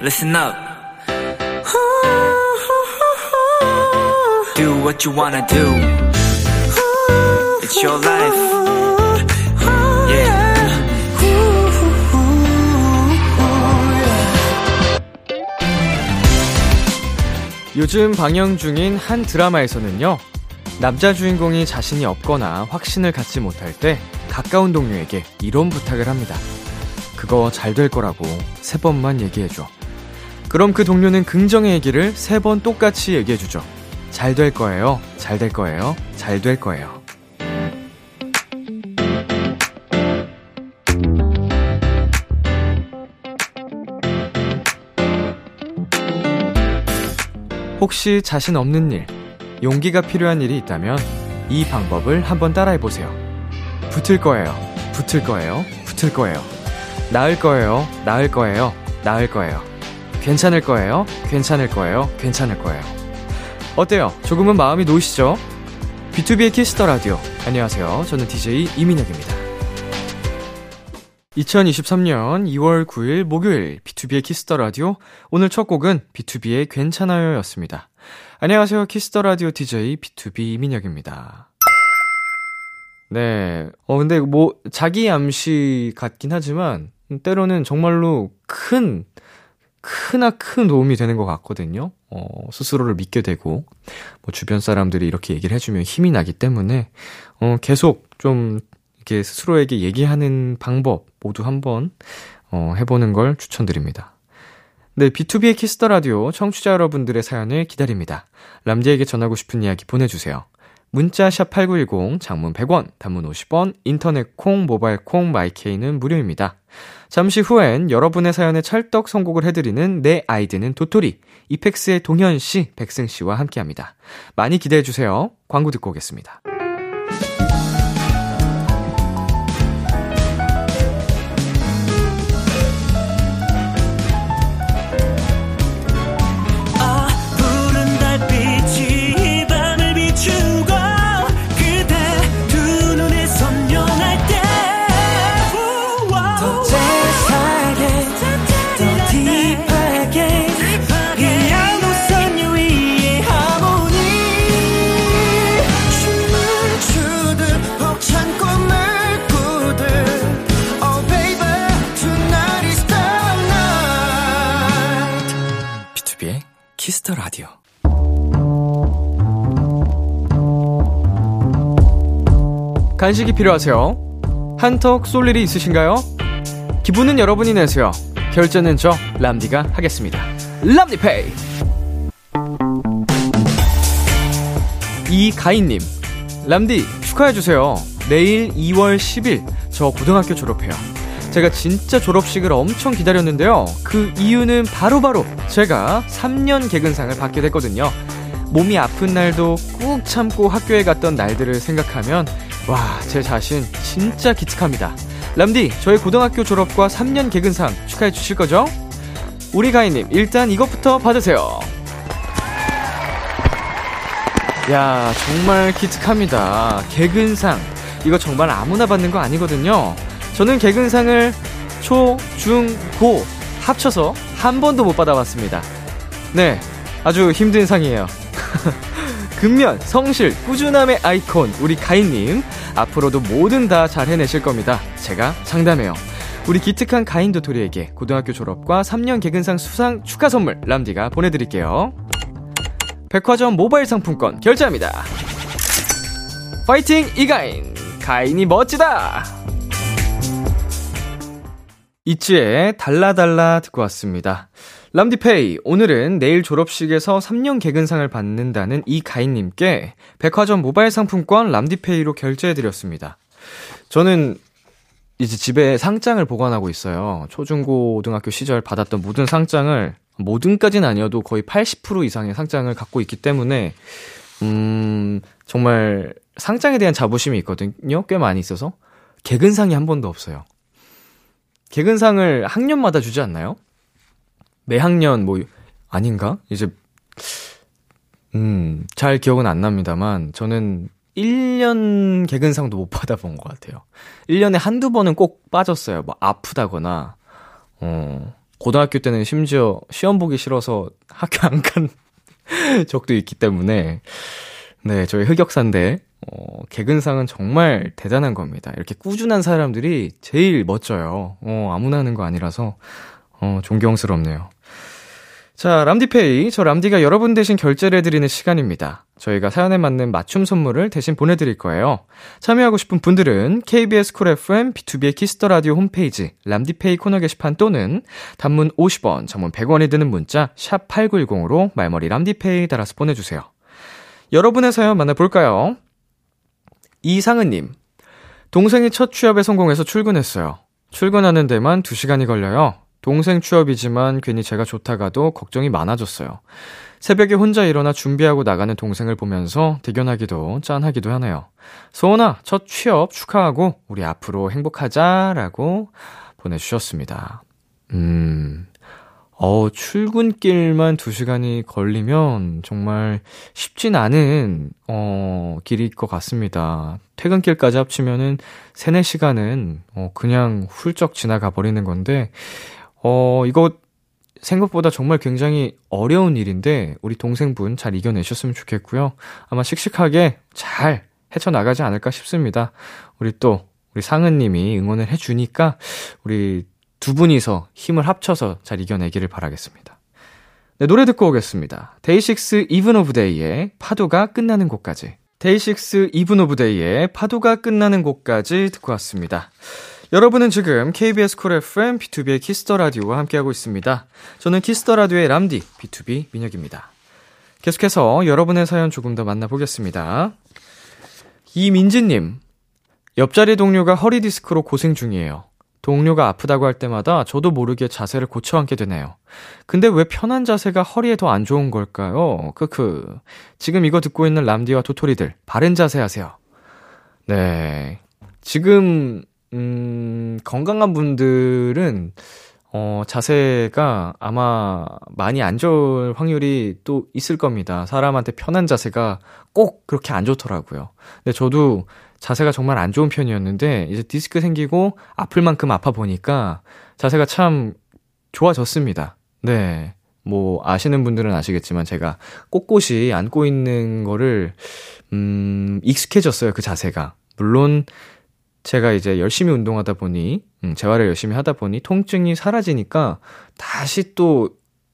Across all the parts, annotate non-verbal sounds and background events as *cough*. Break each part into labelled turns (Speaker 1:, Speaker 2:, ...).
Speaker 1: listen up. Do what you wanna do. It's your life. Yeah.
Speaker 2: 요즘 방영 중인 한 드라마에서는요, 남자 주인공이 자신이 없거나 확신을 갖지 못할 때 가까운 동료에게 이런 부탁을 합니다. 그거 잘 될 거라고 세 번만 얘기해줘. 그럼 그 동료는 긍정의 얘기를 세 번 똑같이 얘기해주죠. 잘 될 거예요. 잘 될 거예요. 잘 될 거예요. 혹시 자신 없는 일, 용기가 필요한 일이 있다면 이 방법을 한번 따라해 보세요. 붙을 거예요. 붙을 거예요. 붙을 거예요. 나을 거예요. 나을 거예요. 나을 거예요. 괜찮을 거예요. 괜찮을 거예요. 괜찮을 거예요. 어때요? 조금은 마음이 놓이시죠? B2B의 키스터 라디오. 안녕하세요. 저는 DJ 이민혁입니다. 2023년 2월 9일 목요일 B2B의 키스터 라디오. 오늘 첫 곡은 BTOB의 괜찮아요 였습니다. 안녕하세요. 키스터 라디오 DJ B2B 이민혁입니다. 네. 어, 근데 뭐, 자기 암시 같긴 하지만, 때로는 정말로 큰, 크나 큰 도움이 되는 것 같거든요. 어, 스스로를 믿게 되고, 뭐, 주변 사람들이 이렇게 얘기를 해주면 힘이 나기 때문에, 어, 계속 좀, 이렇게 스스로에게 얘기하는 방법 모두 한번, 어, 해보는 걸 추천드립니다. 네, B2B의 키스터 라디오 청취자 여러분들의 사연을 기다립니다. 람디에게 전하고 싶은 이야기 보내주세요. 문자 샵 8910 장문 100원, 단문 50원, 인터넷 콩, 모바일 콩, 마이케이는 무료입니다. 잠시 후엔 여러분의 사연에 찰떡 선곡을 해드리는 내 아이디는 도토리, 이펙스의 동현 씨, 백승 씨와 함께합니다. 많이 기대해 주세요. 광고 듣고 오겠습니다.
Speaker 1: Kiss the
Speaker 2: Radio. 간식이 필요하세요? 한턱 쏠 일이 있으신가요? 기분은 여러분이 내세요. 결제는 저 람디가 하겠습니다. 람디페이. 이가인님, 람디 축하해 주세요. 내일 2월 10일 저 고등학교 졸업해요. 제가 진짜 졸업식을 엄청 기다렸는데요. 그 이유는 바로 바로 제가 3년 개근상을 받게 됐거든요. 몸이 아픈 날도 꾹 참고 학교에 갔던 날들을 생각하면 와, 제 자신 진짜 기특합니다. 람디, 저의 고등학교 졸업과 3년 개근상 축하해 주실 거죠? 우리 가인님, 일단 이것부터 받으세요. 야, 정말 기특합니다. 개근상. 이거 정말 아무나 받는 거 아니거든요. 저는 개근상을 초, 중, 고 합쳐서 한 번도 못 받아봤습니다. 네, 아주 힘든 상이에요. *laughs* 근면, 성실, 꾸준함의 아이콘, 우리 가인님. 앞으로도 뭐든 다 잘 해내실 겁니다. 제가 상담해요. 우리 기특한 가인 도토리에게 고등학교 졸업과 3년 개근상 수상 축하 선물 람디가 보내드릴게요. 백화점 모바일 상품권 결제합니다. 파이팅 이가인! 가인이 멋지다! 이츠의 달라달라 듣고 왔습니다. 람디페이, 오늘은 내일 졸업식에서 3년 개근상을 받는다는 이가인님께 백화점 모바일 상품권 람디페이로 결제해드렸습니다. 저는 이제 집에 상장을 보관하고 있어요. 초중고등학교 시절 받았던 모든 상장을, 모든까지는 아니어도 거의 80% 이상의 상장을 갖고 있기 때문에, 음, 정말 상장에 대한 자부심이 있거든요. 꽤 많이 있어서. 개근상이 한 번도 없어요. 개근상을 학년마다 주지 않나요? 매 학년 뭐 아닌가? 이제 음, 잘 기억은 안 납니다만 저는 1년 개근상도 못 *laughs* 받아본 것 같아요. 1년에 한두 번은 꼭 빠졌어요. 뭐 아프다거나 어, 고등학교 때는 심지어 시험 보기 싫어서 *laughs* 학교 안 간 적도 있기 때문에, 네, 저희 흑역사인데, 어, 개근상은 정말 대단한 겁니다. 이렇게 꾸준한 사람들이 제일 멋져요. 어, 아무나 하는 거 아니라서, 어, 존경스럽네요. 자, 람디페이. 저 람디가 여러분 대신 결제를 해드리는 시간입니다. 저희가 사연에 맞는 맞춤 선물을 대신 보내드릴 거예요. 참여하고 싶은 분들은 KBS 쿨 FM B2B의 키스터 라디오 홈페이지 람디페이 코너 게시판 또는 단문 50원, 장문 100원이 드는 문자 샵 #8910으로 말머리 람디페이 달아서 보내주세요. 여러분의 사연 만나볼까요? 이상은님, 동생이 첫 취업에 성공해서 출근했어요. 출근하는 데만 2시간이 걸려요. 동생 취업이지만 괜히 제가 좋다가도 걱정이 많아졌어요. 새벽에 혼자 일어나 준비하고 나가는 동생을 보면서 대견하기도 짠하기도 하네요. 소원아, 첫 취업 축하하고 우리 앞으로 행복하자라고 보내주셨습니다. 음, 어, 출근길만 2시간이 걸리면 정말 쉽진 않은, 어, 길일 것 같습니다. 퇴근길까지 합치면은 3, 4시간은, 어, 그냥 훌쩍 지나가 버리는 건데, 어, 이거 생각보다 정말 굉장히 어려운 일인데, 우리 동생분 잘 이겨내셨으면 좋겠고요. 아마 씩씩하게 잘 헤쳐나가지 않을까 싶습니다. 우리 또, 우리 상은님이 응원을 해주니까, 우리 두 분이서 힘을 합쳐서 잘 이겨내기를 바라겠습니다. 네, 노래 듣고 오겠습니다. DAY6 Even of Day의 파도가 끝나는 곳까지. DAY6 Even of Day의 파도가 끝나는 곳까지 듣고 왔습니다. 여러분은 지금 KBS 쿨 FM B2B의 키스터 라디오와 함께하고 있습니다. 저는 키스터 라디오의 람디 B2B 민혁입니다. 계속해서 여러분의 사연 조금 더 만나보겠습니다. 이민지님, 옆자리 동료가 허리 디스크로 고생 중이에요. 동료가 아프다고 할 때마다 저도 모르게 자세를 고쳐 앉게 되네요. 근데 왜 편한 자세가 허리에 더 안 좋은 걸까요? 크크. 지금 이거 듣고 있는 람디와 도토리들, 바른 자세 하세요. 네. 지금, 음, 건강한 분들은, 어, 자세가 아마 많이 안 좋을 확률이 또 있을 겁니다. 사람한테 편한 자세가 꼭 그렇게 안 좋더라고요. 근데 저도 자세가 정말 안 좋은 편이었는데 이제 디스크 생기고 아플 만큼 아파 보니까 자세가 참 좋아졌습니다. 네. 뭐 아시는 분들은 아시겠지만 제가 꼿꼿이 앉고 있는 거를 음 익숙해졌어요. 그 자세가. 물론 제가 이제 열심히 운동하다 보니 음, 재활을 열심히 하다 보니 통증이 사라지니까 다시 또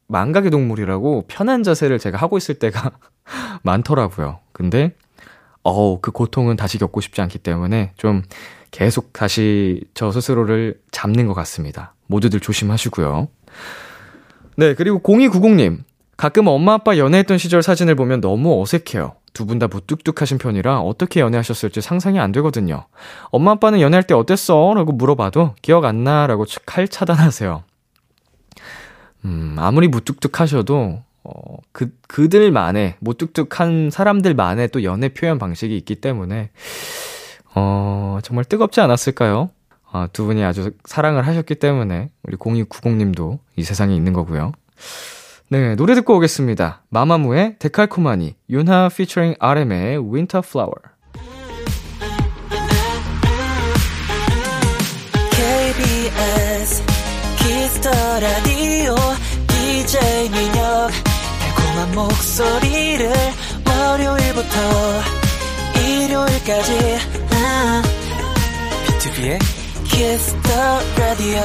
Speaker 2: 망각의 동물이라고 편한 자세를 제가 하고 있을 때가 *laughs* 많더라고요. 근데 어우, 그 고통은 다시 겪고 싶지 않기 때문에 좀 계속 다시 저 스스로를 잡는 것 같습니다. 모두들 조심하시고요. 네, 그리고 0290님. 가끔 엄마 아빠 연애했던 시절 사진을 보면 너무 어색해요. 두 분 다 무뚝뚝하신 편이라 어떻게 연애하셨을지 상상이 안 되거든요. 엄마 아빠는 연애할 때 어땠어? 라고 물어봐도 기억 안 나? 라고 칼 차단하세요. 음, 아무리 무뚝뚝하셔도 어, 그, 그들만의, 무뚝뚝한 사람들만의 또 연애 표현 방식이 있기 때문에, 어, 정말 뜨겁지 않았을까요? 어, 두 분이 아주 사랑을 하셨기 때문에, 우리 0290님도 이 세상에 있는 거고요. 네, 노래 듣고 오겠습니다. 마마무의 데칼코마니, 윤하 피처링 RM의 Winter Flower.
Speaker 1: KBS 키스터 라디오 DJ 민혁 달콤한 목소리를 월요일부터 일요일까지 아, B2B의 키스터 라디오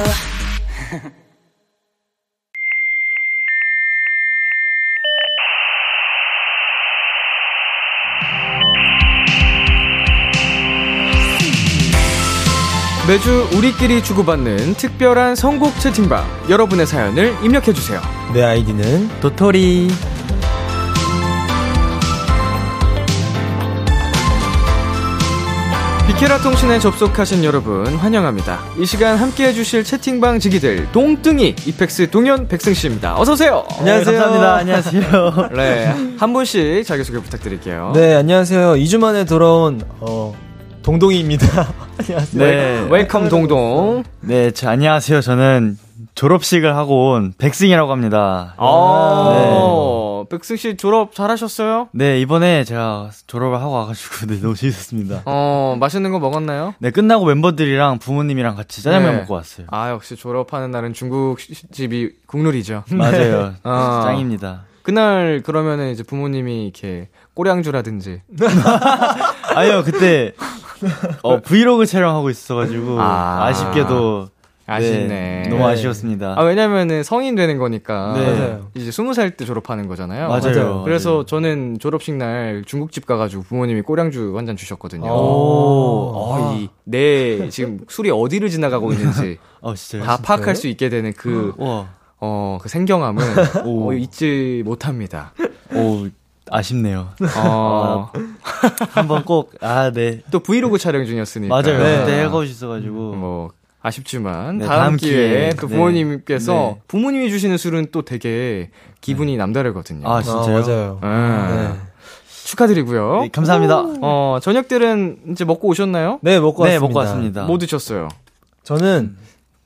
Speaker 2: 매주 우리끼리 주고받는 특별한 선곡 채팅방. 여러분의 사연을 입력해주세요.
Speaker 3: 내 아이디는 도토리.
Speaker 2: 비케라 통신에 접속하신 여러분 환영합니다. 이 시간 함께 해주실 채팅방 지기들 동등이 이펙스 동현 백승 씨입니다. 어서 오세요.
Speaker 3: 안녕하세요. 네, 감사합니다. 안녕하세요. *laughs*
Speaker 2: 네. 한 분씩 자기 소개 부탁드릴게요.
Speaker 3: 네, 안녕하세요. 2주 만에 돌아온, 어, 동동이입니다. *laughs* 안녕하세요.
Speaker 2: 네. Welcome 동동.
Speaker 4: 네, 저, 안녕하세요. 저는 졸업식을 하고 온 백승이라고 합니다.
Speaker 2: 어, 백승 씨 졸업 잘하셨어요?
Speaker 3: 네, 이번에 제가 졸업을 하고 와가지고, *laughs* 네, 너무 재밌었습니다.
Speaker 2: 어, 맛있는 거 먹었나요?
Speaker 3: 네, 끝나고 멤버들이랑 부모님이랑 같이 짜장면
Speaker 2: 네.
Speaker 3: 먹고 왔어요.
Speaker 2: 아, 역시 졸업하는 날은 중국집이 국룰이죠. *laughs*
Speaker 3: 맞아요. *laughs*
Speaker 2: 어.
Speaker 3: 짱입니다.
Speaker 2: 그날 그러면은 이제 부모님이 이렇게 꼬량주라든지
Speaker 3: 아니요, 그때, 어, 브이로그 촬영하고 있어가지고,
Speaker 2: 아.
Speaker 3: 아. 쉽게도
Speaker 2: 아쉽네.
Speaker 3: 네, 너무 아쉬웠습니다.
Speaker 2: 아, 왜냐면은 성인 되는 거니까.
Speaker 3: 네.
Speaker 2: 이제 스무 살 때 졸업하는 거잖아요.
Speaker 3: 맞아요.
Speaker 2: 그래서
Speaker 3: 맞아요.
Speaker 2: 저는 졸업식 날 중국집 가가지고 부모님이 꼬량주 한 잔 주셨거든요.
Speaker 3: 오.
Speaker 2: 어, 이, 내 지금 술이 어디를 지나가고 있는지
Speaker 3: 어, *laughs* 진짜요?
Speaker 2: 다 파악할 수 있게 되는 그,
Speaker 3: 우와.
Speaker 2: 어, 그 생경함은 *laughs*
Speaker 3: 오.
Speaker 2: 어, 잊지 못합니다.
Speaker 3: 오, 아쉽네요.
Speaker 2: 어,
Speaker 3: 한번 꼭, 아, 네.
Speaker 2: 또 브이로그 촬영 중이었으니까.
Speaker 3: 맞아요.
Speaker 4: 네.
Speaker 3: 그때 해고 있어가지고.
Speaker 2: 뭐, 아쉽지만,
Speaker 3: 네,
Speaker 2: 다음,
Speaker 3: 다음
Speaker 2: 기회에
Speaker 3: 기회에.
Speaker 2: 또
Speaker 3: 네.
Speaker 2: 부모님께서,
Speaker 3: 네.
Speaker 2: 부모님이 주시는 술은 또 되게 기분이 남다르거든요.
Speaker 3: 아, 진짜요?
Speaker 4: 아, 맞아요.
Speaker 2: 음.
Speaker 4: 네.
Speaker 2: 축하드리고요.
Speaker 3: 네, 감사합니다.
Speaker 2: 어, 저녁들은 이제 먹고 오셨나요?
Speaker 4: 네, 먹고
Speaker 3: 네,
Speaker 4: 왔습니다.
Speaker 3: 먹고 왔습니다.
Speaker 2: 뭐 드셨어요?
Speaker 4: 저는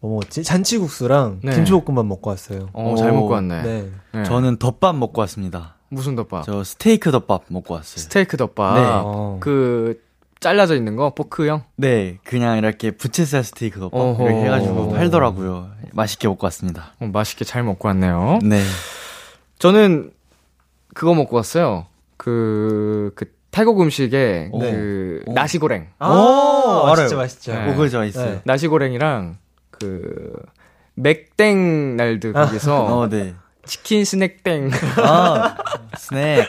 Speaker 4: 뭐 먹었지? 잔치국수랑
Speaker 2: 네.
Speaker 4: 김치볶음밥 먹고 왔어요.
Speaker 2: 어, 잘
Speaker 3: 오.
Speaker 2: 먹고 왔네.
Speaker 4: 네.
Speaker 2: 네.
Speaker 3: 저는 덮밥 먹고 왔습니다.
Speaker 2: 무슨 덮밥?
Speaker 3: 저 스테이크 덮밥 먹고 왔어요.
Speaker 2: 스테이크 덮밥.
Speaker 3: 네.
Speaker 4: 어.
Speaker 2: 그 잘라져 있는 거 포크형.
Speaker 3: 네, 그냥 이렇게 부채살 스테이크 덮밥
Speaker 2: 어허.
Speaker 3: 이렇게 해가지고 팔더라고요. 맛있게 먹고 왔습니다.
Speaker 2: 어, 맛있게 잘 먹고 왔네요.
Speaker 3: 네.
Speaker 2: 저는 그거 먹고 왔어요. 그, 그 태국 음식에
Speaker 3: 오.
Speaker 2: 그
Speaker 3: 오.
Speaker 2: 나시고랭.
Speaker 4: 아,
Speaker 3: 오,
Speaker 4: 맛있죠,
Speaker 3: 알아요.
Speaker 4: 맛있죠.
Speaker 2: 네.
Speaker 3: 오, 그거 좋아했어요.
Speaker 4: 네.
Speaker 2: 나시고랭이랑 그 맥땡 날들 거기서
Speaker 3: 어, 네.
Speaker 2: 치킨 스낵땡
Speaker 3: 아, 스낵.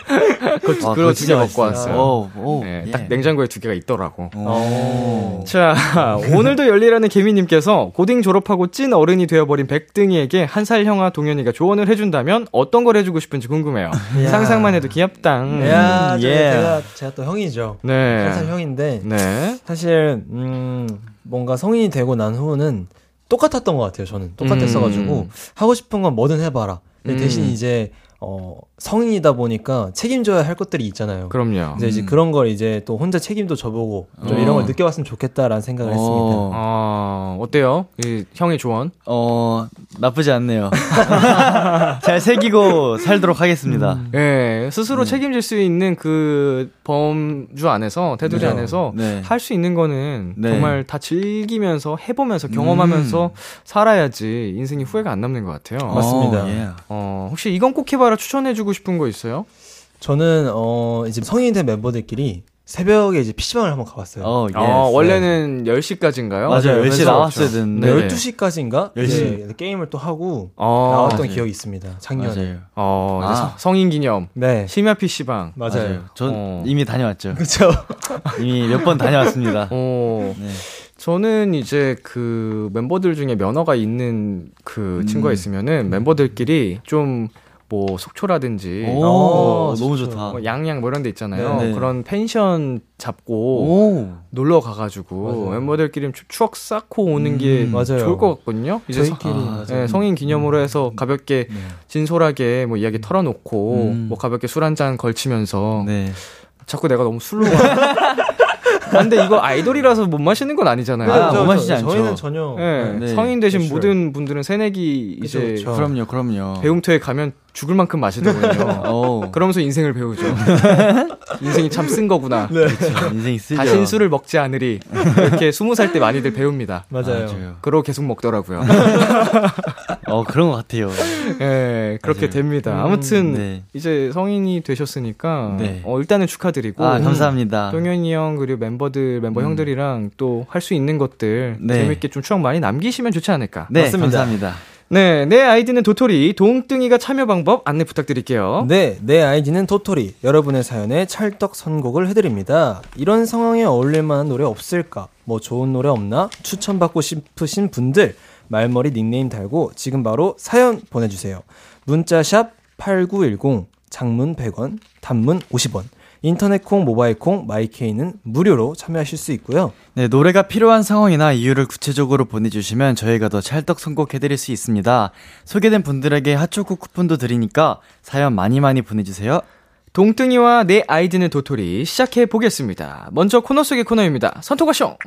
Speaker 2: 그거,
Speaker 3: 아,
Speaker 2: 그거
Speaker 3: 진짜
Speaker 2: 두개 먹고. 왔어요.
Speaker 3: 오, 오,
Speaker 2: 네,
Speaker 3: 예.
Speaker 2: 딱 냉장고에 두 개가 있더라고.
Speaker 3: 오.
Speaker 2: 자, *laughs* 오늘도 열리라는 개미님께서 고딩 졸업하고 찐 어른이 되어버린 백등이에게 한 살 형아 동현이가 조언을 해준다면 어떤 걸 해주고 싶은지 궁금해요.
Speaker 4: 이야.
Speaker 2: 상상만 해도 귀엽당.
Speaker 4: 야,
Speaker 3: 음,
Speaker 4: 저
Speaker 3: 예.
Speaker 4: 제가 제가 또 형이죠.
Speaker 2: 네.
Speaker 4: 한 살 형인데
Speaker 2: 네.
Speaker 4: 사실 음 뭔가 성인이 되고 난 후는 똑같았던 것 같아요. 저는 똑같았어가지고
Speaker 2: 음.
Speaker 4: 하고 싶은 건 뭐든 해봐라. 근데
Speaker 2: 음.
Speaker 4: 대신 이제 어 성인이다 보니까 책임져야 할 것들이 있잖아요.
Speaker 2: 그럼요.
Speaker 4: 이제, 이제
Speaker 3: 음.
Speaker 4: 그런 걸 이제 또 혼자 책임도 져보고 좀
Speaker 2: 어.
Speaker 4: 이런 걸 느껴봤으면 좋겠다라는 생각을 했습니다.
Speaker 3: 어.
Speaker 2: 어, 어때요? 이 형의 조언?
Speaker 3: 어, 나쁘지 않네요. *laughs* 잘 새기고 살도록 하겠습니다.
Speaker 2: 예, 스스로
Speaker 3: 네.
Speaker 2: 책임질 수 있는 그 범주 안에서, 테두리
Speaker 3: 네.
Speaker 2: 안에서
Speaker 3: 네.
Speaker 2: 할수 있는 거는
Speaker 3: 네.
Speaker 2: 정말 다 즐기면서 해보면서 경험하면서
Speaker 3: 음.
Speaker 2: 살아야지 인생이 후회가 안 남는 것 같아요.
Speaker 4: 맞습니다.
Speaker 3: 어, 예.
Speaker 2: 어, 혹시 이건 꼭 해봐라 추천해주고 싶은 거 있어요?
Speaker 4: 저는 어 이제 성인이 된 멤버들끼리 새벽에 이제 PC방을 한번 가봤어요.
Speaker 3: 어, 예.
Speaker 2: 어, 원래는 10시까지인가요?
Speaker 3: 맞아요. 10시
Speaker 4: 그래서
Speaker 3: 나왔어야 되는데.
Speaker 2: 네.
Speaker 4: 12시까지인가?
Speaker 3: 10시.
Speaker 4: 게임을 또 하고
Speaker 2: 어,
Speaker 4: 나왔던
Speaker 3: 맞아요.
Speaker 4: 기억이 있습니다. 작년에.
Speaker 3: 맞아요.
Speaker 2: 어,
Speaker 3: 아.
Speaker 2: 성- 성인 기념.
Speaker 4: 네.
Speaker 2: 심야 PC방.
Speaker 4: 맞아요.
Speaker 3: 전
Speaker 2: 어.
Speaker 3: 이미 다녀왔죠.
Speaker 4: 그쵸. *laughs*
Speaker 3: 이미 몇 번 다녀왔습니다.
Speaker 2: 어,
Speaker 3: 네.
Speaker 2: 저는 이제 그 멤버들 중에 면허가 있는 그
Speaker 3: 음.
Speaker 2: 친구가 있으면은 멤버들끼리 좀 뭐 속초라든지
Speaker 3: 오,
Speaker 4: 어,
Speaker 3: 너무
Speaker 4: 좋죠.
Speaker 3: 좋다.
Speaker 2: 뭐 양양 뭐 이런 데 있잖아요.
Speaker 3: 네, 네.
Speaker 2: 그런 펜션 잡고
Speaker 3: 오.
Speaker 2: 놀러 가 가지고
Speaker 4: 맞아요.
Speaker 2: 멤버들끼리 추- 추억 쌓고 오는 게
Speaker 3: 음,
Speaker 4: 맞아요.
Speaker 2: 좋을 것 같거든요. 이제 서-
Speaker 4: 저희끼리
Speaker 3: 아,
Speaker 2: 네, 성인 기념으로 해서 가볍게
Speaker 3: 네.
Speaker 2: 진솔하게 뭐 이야기 털어 놓고
Speaker 3: 음.
Speaker 2: 뭐 가볍게 술 한 잔 걸치면서
Speaker 3: 네.
Speaker 2: 자꾸 내가 너무 술로 와. 아, *laughs* 근데 이거 아이돌이라서 못 마시는 건 아니잖아요.
Speaker 3: 아,
Speaker 4: 저-
Speaker 3: 못
Speaker 4: 저-
Speaker 3: 마시지 않죠.
Speaker 4: 저희는 전혀
Speaker 2: 네,
Speaker 3: 네.
Speaker 2: 성인 되신
Speaker 4: 그렇죠.
Speaker 2: 모든 분들은 새내기
Speaker 4: 그쵸,
Speaker 2: 이제
Speaker 4: 그쵸.
Speaker 3: 그럼요, 그럼요.
Speaker 2: 배움터에 가면 죽을 만큼 마시더군요.
Speaker 3: 오. *laughs*
Speaker 2: 그러면서 인생을 배우죠. *laughs* 인생이 참 쓴 거구나.
Speaker 3: 그렇죠. 인생이 쓰죠.
Speaker 2: 다신 술을 먹지 않으리. 이렇게 스무 살 때 많이들 배웁니다.
Speaker 4: 맞아요.
Speaker 3: 맞아요.
Speaker 2: 그러고 계속 먹더라고요. *laughs*
Speaker 3: 어, 그런 것 같아요.
Speaker 2: 예, 그렇게
Speaker 3: 맞아요.
Speaker 2: 됩니다. 아무튼
Speaker 3: 네.
Speaker 2: 이제 성인이 되셨으니까
Speaker 3: 네.
Speaker 2: 어, 일단은 축하드리고
Speaker 3: 아, 감사합니다.
Speaker 2: 동현이 형 그리고 멤버들 멤버
Speaker 3: 음.
Speaker 2: 형들이랑 또 할 수 있는 것들
Speaker 3: 네.
Speaker 2: 재밌게 좀 추억 많이 남기시면 좋지 않을까.
Speaker 3: 네,
Speaker 4: 맞습니다.
Speaker 3: 감사합니다.
Speaker 2: 네, 내 아이디는 도토리 동등이가 참여 방법 안내 부탁드릴게요.
Speaker 4: 네, 내 아이디는 토토리. 여러분의 사연에 찰떡 선곡을 해드립니다. 이런 상황에 어울릴 만한 노래 없을까? 뭐 좋은 노래 없나? 추천받고 싶으신 분들 말머리 닉네임 달고 지금 바로 사연 보내주세요. 문자샵 8910 장문 100원, 단문 50원. 인터넷 콩, 모바일 콩, 마이케이는 무료로 참여하실 수 있고요.
Speaker 3: 네, 노래가 필요한 상황이나 이유를 구체적으로 보내주시면 저희가 더 찰떡 선곡해드릴 수 있습니다. 소개된 분들에게 핫초코 쿠폰도 드리니까 사연 많이 많이 보내주세요.
Speaker 2: 동등이와 내 아이디는 도토리 시작해 보겠습니다. 먼저 코너 속의 코너입니다. 선토가쇼.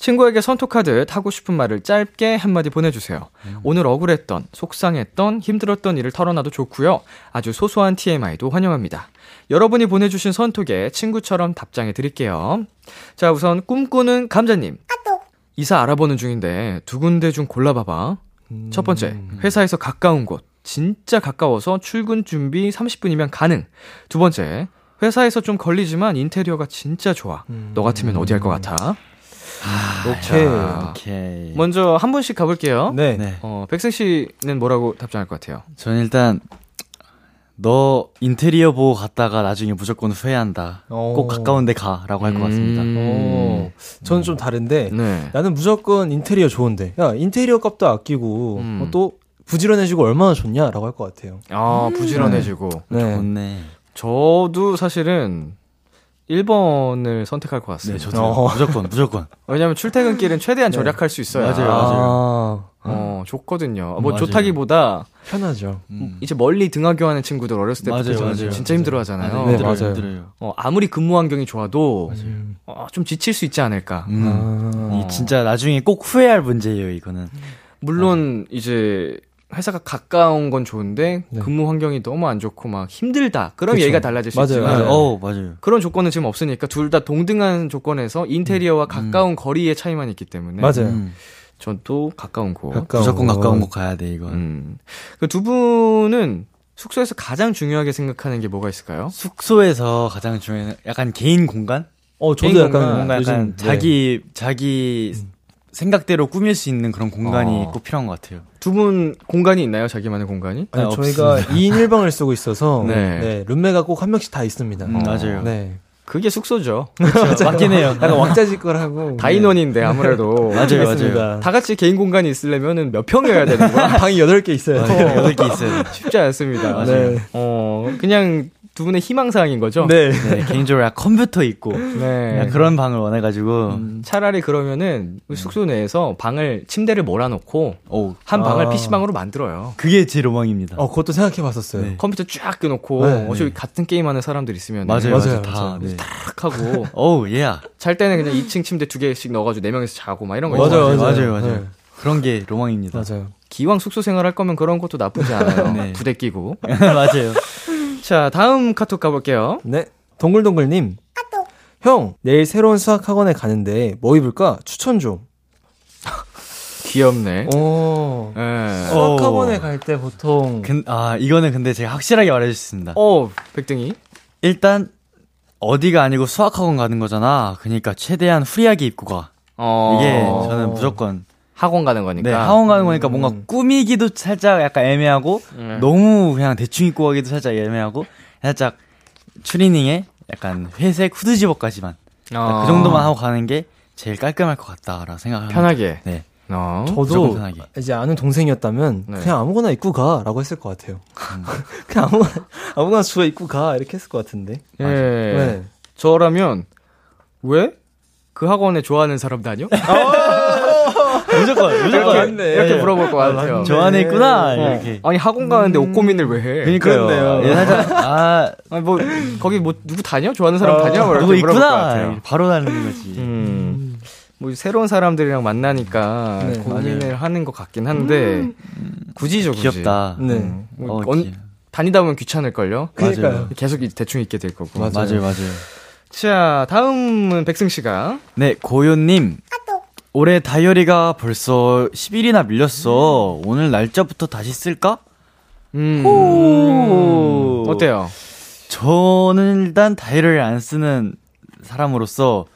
Speaker 2: 친구에게 선톡하듯 하고 싶은 말을 짧게 한마디 보내주세요. 오늘 억울했던, 속상했던, 힘들었던 일을 털어놔도 좋고요. 아주 소소한 TMI도 환영합니다. 여러분이 보내주신 선톡에 친구처럼 답장해 드릴게요. 자, 우선 꿈꾸는 감자님. 이사 알아보는 중인데 두 군데 중 골라봐봐. 첫 번째, 회사에서 가까운 곳. 진짜 가까워서 출근 준비 30분이면 가능. 두 번째, 회사에서 좀 걸리지만 인테리어가 진짜 좋아. 너 같으면 어디 할 것 같아?
Speaker 4: 오케이.
Speaker 3: 오케이.
Speaker 2: 먼저 한 분씩 가볼게요.
Speaker 4: 네.
Speaker 3: 네.
Speaker 2: 어, 백승 씨는 뭐라고 답장할 것 같아요?
Speaker 3: 저는 일단 너 인테리어 보고 갔다가 나중에 무조건 후회한다.
Speaker 4: 어.
Speaker 3: 꼭 가까운 데 가라고 할것 같습니다.
Speaker 2: 음.
Speaker 4: 어, 저는 좀 다른데
Speaker 2: 네.
Speaker 4: 나는 무조건 인테리어 좋은데 야 인테리어 값도 아끼고
Speaker 2: 음.
Speaker 4: 어, 또 부지런해지고 얼마나 좋냐라고 할 것 같아요.
Speaker 2: 아, 부지런해지고.
Speaker 4: 네.
Speaker 3: 좋네.
Speaker 2: 저도 사실은 1번을 선택할 것
Speaker 3: 네,
Speaker 2: 같습니다.
Speaker 3: 저도
Speaker 4: 어.
Speaker 3: 무조건 무조건.
Speaker 2: 왜냐면 출퇴근길은 최대한 절약할 수 있어요.
Speaker 3: 맞아요,
Speaker 4: 아,
Speaker 2: 어, 좋거든요. 뭐
Speaker 3: 맞아요.
Speaker 2: 좋다기보다
Speaker 4: 편하죠.
Speaker 3: 음.
Speaker 2: 이제 멀리 등하교하는 친구들 어렸을 때부터
Speaker 3: 맞아요, 맞아요.
Speaker 2: 진짜 힘들어 하잖아요.
Speaker 3: 아,
Speaker 4: 네,
Speaker 3: 힘들어요,
Speaker 4: 맞아요.
Speaker 3: 힘들어요.
Speaker 2: 어, 아무리 근무 환경이 좋아도
Speaker 4: 음.
Speaker 2: 어, 좀 지칠 수 있지 않을까.
Speaker 3: 음.
Speaker 4: 아.
Speaker 3: 이 진짜 나중에 꼭 후회할 문제예요, 이거는.
Speaker 2: 물론 이제 회사가 가까운 건 좋은데
Speaker 4: 네.
Speaker 2: 근무 환경이 너무 안 좋고 막 힘들다. 그럼
Speaker 4: 그쵸.
Speaker 2: 얘기가 달라질 수
Speaker 4: 맞아요,
Speaker 2: 있지만
Speaker 4: 맞아요.
Speaker 3: 어, 맞아요.
Speaker 2: 그런 조건은 지금 없으니까 둘 다 동등한 조건에서 인테리어와 가까운 거리의 차이만 있기 때문에
Speaker 4: 맞아요.
Speaker 3: 음.
Speaker 2: 전또 가까운 곳.
Speaker 4: 가까운
Speaker 3: 무조건
Speaker 4: 곳.
Speaker 3: 가까운 곳 가야 돼, 이건.
Speaker 2: 음. 그두 분은 숙소에서 가장 중요하게 생각하는 게 뭐가 있을까요?
Speaker 3: 숙소에서 가장 중요한 약간 개인 공간?
Speaker 4: 어, 저도
Speaker 2: 개인
Speaker 4: 약간
Speaker 2: 공간,
Speaker 3: 약간
Speaker 4: 요즘, 네.
Speaker 3: 자기 자기 생각대로 꾸밀 수 있는 그런 공간이
Speaker 2: 어.
Speaker 3: 꼭 필요한 것 같아요.
Speaker 2: 두 분 공간이 있나요? 자기만의 공간이?
Speaker 4: 아니,
Speaker 3: 아,
Speaker 4: 저희가 2인 1방을 쓰고 있어서 *laughs*
Speaker 2: 네.
Speaker 4: 네. 룸메가 꼭 한 명씩 다 있습니다.
Speaker 3: 음, 맞아요.
Speaker 4: 네.
Speaker 2: 그게 숙소죠. *laughs*
Speaker 3: 맞긴 해요.
Speaker 4: 약간 왁자지껄하고
Speaker 2: 다인원인데 아무래도 *laughs*
Speaker 3: 맞아요,
Speaker 4: 맞습니다.
Speaker 2: 다 같이 개인 공간이 있으려면은 몇 평이어야 되는 거야?
Speaker 4: 방이 8개 있어요.
Speaker 3: 여덟 개 있어요.
Speaker 2: 쉽지 않습니다.
Speaker 4: 네.
Speaker 2: 어, 그냥 두 분의 희망사항인 거죠?
Speaker 4: 네.
Speaker 3: 네, *laughs* 개인적으로 약간 컴퓨터 있고
Speaker 2: 네.
Speaker 3: 약간 그런 방을 원해가지고
Speaker 2: 음, 차라리 그러면은 숙소 내에서 방을 침대를 몰아놓고
Speaker 3: 오
Speaker 2: 한 방을
Speaker 4: 아.
Speaker 2: PC방으로 만들어요.
Speaker 3: 그게 제 로망입니다.
Speaker 4: 어, 그것도 생각해 봤었어요.
Speaker 3: 네.
Speaker 2: 컴퓨터 쫙 껴놓고
Speaker 4: 네,
Speaker 2: 어차피
Speaker 3: 네.
Speaker 2: 같은 게임하는 사람들 있으면
Speaker 3: 맞아요,
Speaker 4: 맞아요,
Speaker 3: 맞아요, 다.
Speaker 4: 맞아요.
Speaker 3: 네.
Speaker 2: 딱 하고 *laughs*
Speaker 3: 오우 예.
Speaker 2: 잘 때는 그냥 2층 침대 두 개씩 넣어가지고 네 명이서 자고 막 이런 거
Speaker 4: 맞아요,
Speaker 2: 있잖아요.
Speaker 3: 맞아요, 맞아요.
Speaker 4: 네.
Speaker 3: 그런 게 로망입니다.
Speaker 4: 맞아요.
Speaker 2: 기왕 숙소 생활할 거면 그런 것도 나쁘지 않아요. *laughs*
Speaker 3: 네.
Speaker 2: 부대 끼고.
Speaker 3: 맞아요.
Speaker 2: 자 다음 카톡 가볼게요.
Speaker 4: 네. 동글동글님. 형, 내일 새로운 수학학원에 가는데 뭐 입을까? 추천 좀. *laughs*
Speaker 2: 귀엽네.
Speaker 4: 오.
Speaker 2: 예.
Speaker 4: 수학학원에 갈 때 보통
Speaker 3: 근, 아 이거는 근데 제가 확실하게 말해주겠습니다.
Speaker 2: 어 백등이.
Speaker 3: 일단 어디가 아니고 수학학원 가는 거잖아. 그러니까 최대한 후리하게 입고 가.
Speaker 2: 어.
Speaker 3: 이게 저는 무조건
Speaker 2: 학원 가는 거니까.
Speaker 3: 네 학원 가는 거니까 뭔가 꾸미기도 살짝 약간 애매하고
Speaker 2: 네.
Speaker 3: 너무 그냥 대충 입고 가기도 살짝 애매하고 살짝 추리닝에 약간 회색 후드 집업까지만
Speaker 2: 어.
Speaker 3: 그 정도만 하고 가는 게 제일 깔끔할 것 같다라고 생각합니다.
Speaker 2: 편하게.
Speaker 3: 네.
Speaker 2: 어.
Speaker 4: 저도. 이제 아는 동생이었다면
Speaker 2: 네.
Speaker 4: 그냥 아무거나 입고 가라고 했을 것 같아요. *laughs* 그냥 아무거나 아무거나 주워 입고 가 이렇게 했을 것 같은데.
Speaker 2: 예.
Speaker 4: 네.
Speaker 2: 저라면 왜? 그 학원에 좋아하는 사람 다녀? *laughs*
Speaker 3: 무조건 무조건
Speaker 4: 맞네.
Speaker 2: 이렇게 물어볼 것 같아요.
Speaker 3: 저 안에 있구나
Speaker 2: 어.
Speaker 3: 이렇게.
Speaker 2: 아니 학원 가는데 옷 고민을 왜 해?
Speaker 3: 그러니까요.
Speaker 4: 그렇네요.
Speaker 3: 예, 살짝 아 *laughs*
Speaker 2: 아니 뭐 거기 뭐 누구 다녀? 좋아하는 사람 다녀? 뭐 이렇게
Speaker 3: 누구
Speaker 2: 물어볼 것
Speaker 3: 있구나
Speaker 2: 같아요.
Speaker 3: 바로 다는 거지.
Speaker 2: 음. 뭐 새로운 사람들이랑 만나니까
Speaker 4: 네,
Speaker 2: 고민을 하는 것 같긴 한데 굳이죠, 굳이.
Speaker 3: 귀엽다.
Speaker 4: 네.
Speaker 2: 음. 뭐
Speaker 3: 어,
Speaker 2: 언-
Speaker 3: 귀-
Speaker 2: 다니다 보면 귀찮을 걸요.
Speaker 4: 그러니까요.
Speaker 2: 계속 대충 입게 될 거고.
Speaker 4: 맞아요.
Speaker 3: 맞아요, 맞아요.
Speaker 2: 자, 다음은 백승 씨가
Speaker 3: 네, 고요님. 올해 다이어리가 벌써 10일이나 밀렸어. 오늘 날짜부터 다시 쓸까?
Speaker 2: 음.
Speaker 3: 오.
Speaker 2: 어때요?
Speaker 3: 저는 일단 다이어리를 안 쓰는 사람으로서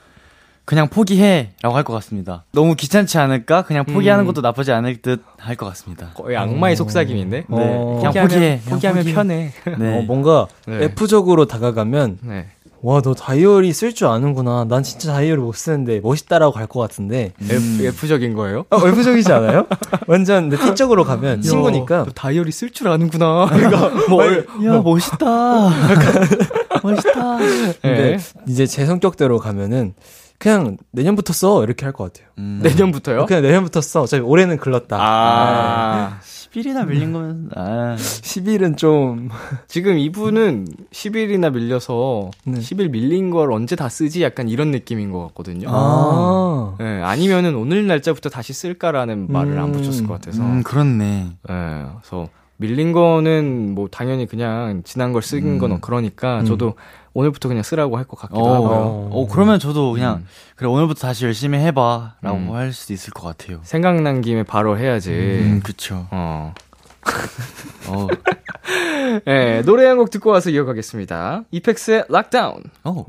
Speaker 3: 그냥 포기해 라고 할 것 같습니다. 너무 귀찮지 않을까? 그냥 포기하는
Speaker 2: 음.
Speaker 3: 것도 나쁘지 않을 듯 할 것 같습니다.
Speaker 2: 거의 악마의 속삭임인데.
Speaker 3: 네,
Speaker 4: 어,
Speaker 3: 그냥
Speaker 2: 포기하면,
Speaker 3: 포기해. 그냥
Speaker 2: 포기하면
Speaker 3: 포기해.
Speaker 2: 편해.
Speaker 3: 네.
Speaker 4: 어, 뭔가
Speaker 2: 네.
Speaker 4: F적으로 다가가면
Speaker 2: 네.
Speaker 4: 와 너 다이어리 쓸 줄 아는구나. 난 진짜 다이어리 못 쓰는데 멋있다라고 갈 것 같은데.
Speaker 2: F, F적인 거예요?
Speaker 4: 어, F적이지 않아요? 완전 근데 T적으로 가면 친구니까
Speaker 2: 너 다이어리 쓸 줄 아는구나. 그러니까 *laughs* 뭐 얼-
Speaker 3: 야, 멋있다. *laughs* 멋있다.
Speaker 4: 근데
Speaker 2: 네.
Speaker 4: 이제 제 성격대로 가면은 그냥 내년부터 써 이렇게 할 것 같아요.
Speaker 3: 음.
Speaker 2: 내년부터요?
Speaker 4: 그냥 내년부터 써. 어차피 올해는 글렀다.
Speaker 2: 아.
Speaker 3: 10일이나 밀린 거면, 아.
Speaker 4: 10일은 좀.
Speaker 2: 지금 이분은 10일이나 밀려서
Speaker 4: 네.
Speaker 2: 10일 밀린 걸 언제 다 쓰지? 약간 이런 느낌인 것 같거든요.
Speaker 4: 아.
Speaker 2: 네, 아니면은 오늘 날짜부터 다시 쓸까라는 말을 안
Speaker 4: 음.
Speaker 2: 붙였을 것 같아서.
Speaker 3: 음, 그렇네.
Speaker 2: 네, 그래서 밀린 거는 뭐 당연히 그냥 지난 걸쓴건 그러니까
Speaker 4: 음.
Speaker 2: 저도 오늘부터 그냥 쓰라고 할 것 같기도
Speaker 3: 어,
Speaker 2: 하고요.
Speaker 3: 어, 그러면 저도 그냥,
Speaker 2: 음.
Speaker 3: 그래, 오늘부터 다시 열심히 해봐. 라고
Speaker 2: 음.
Speaker 3: 할 수도 있을 것 같아요.
Speaker 2: 생각난 김에 바로 해야지.
Speaker 3: 음, 그쵸.
Speaker 2: 어. *laughs*
Speaker 3: 어,
Speaker 2: 네, *laughs* 노래 한 곡 듣고 와서 이어가겠습니다. 이펙스의 Lock Down.
Speaker 3: 어.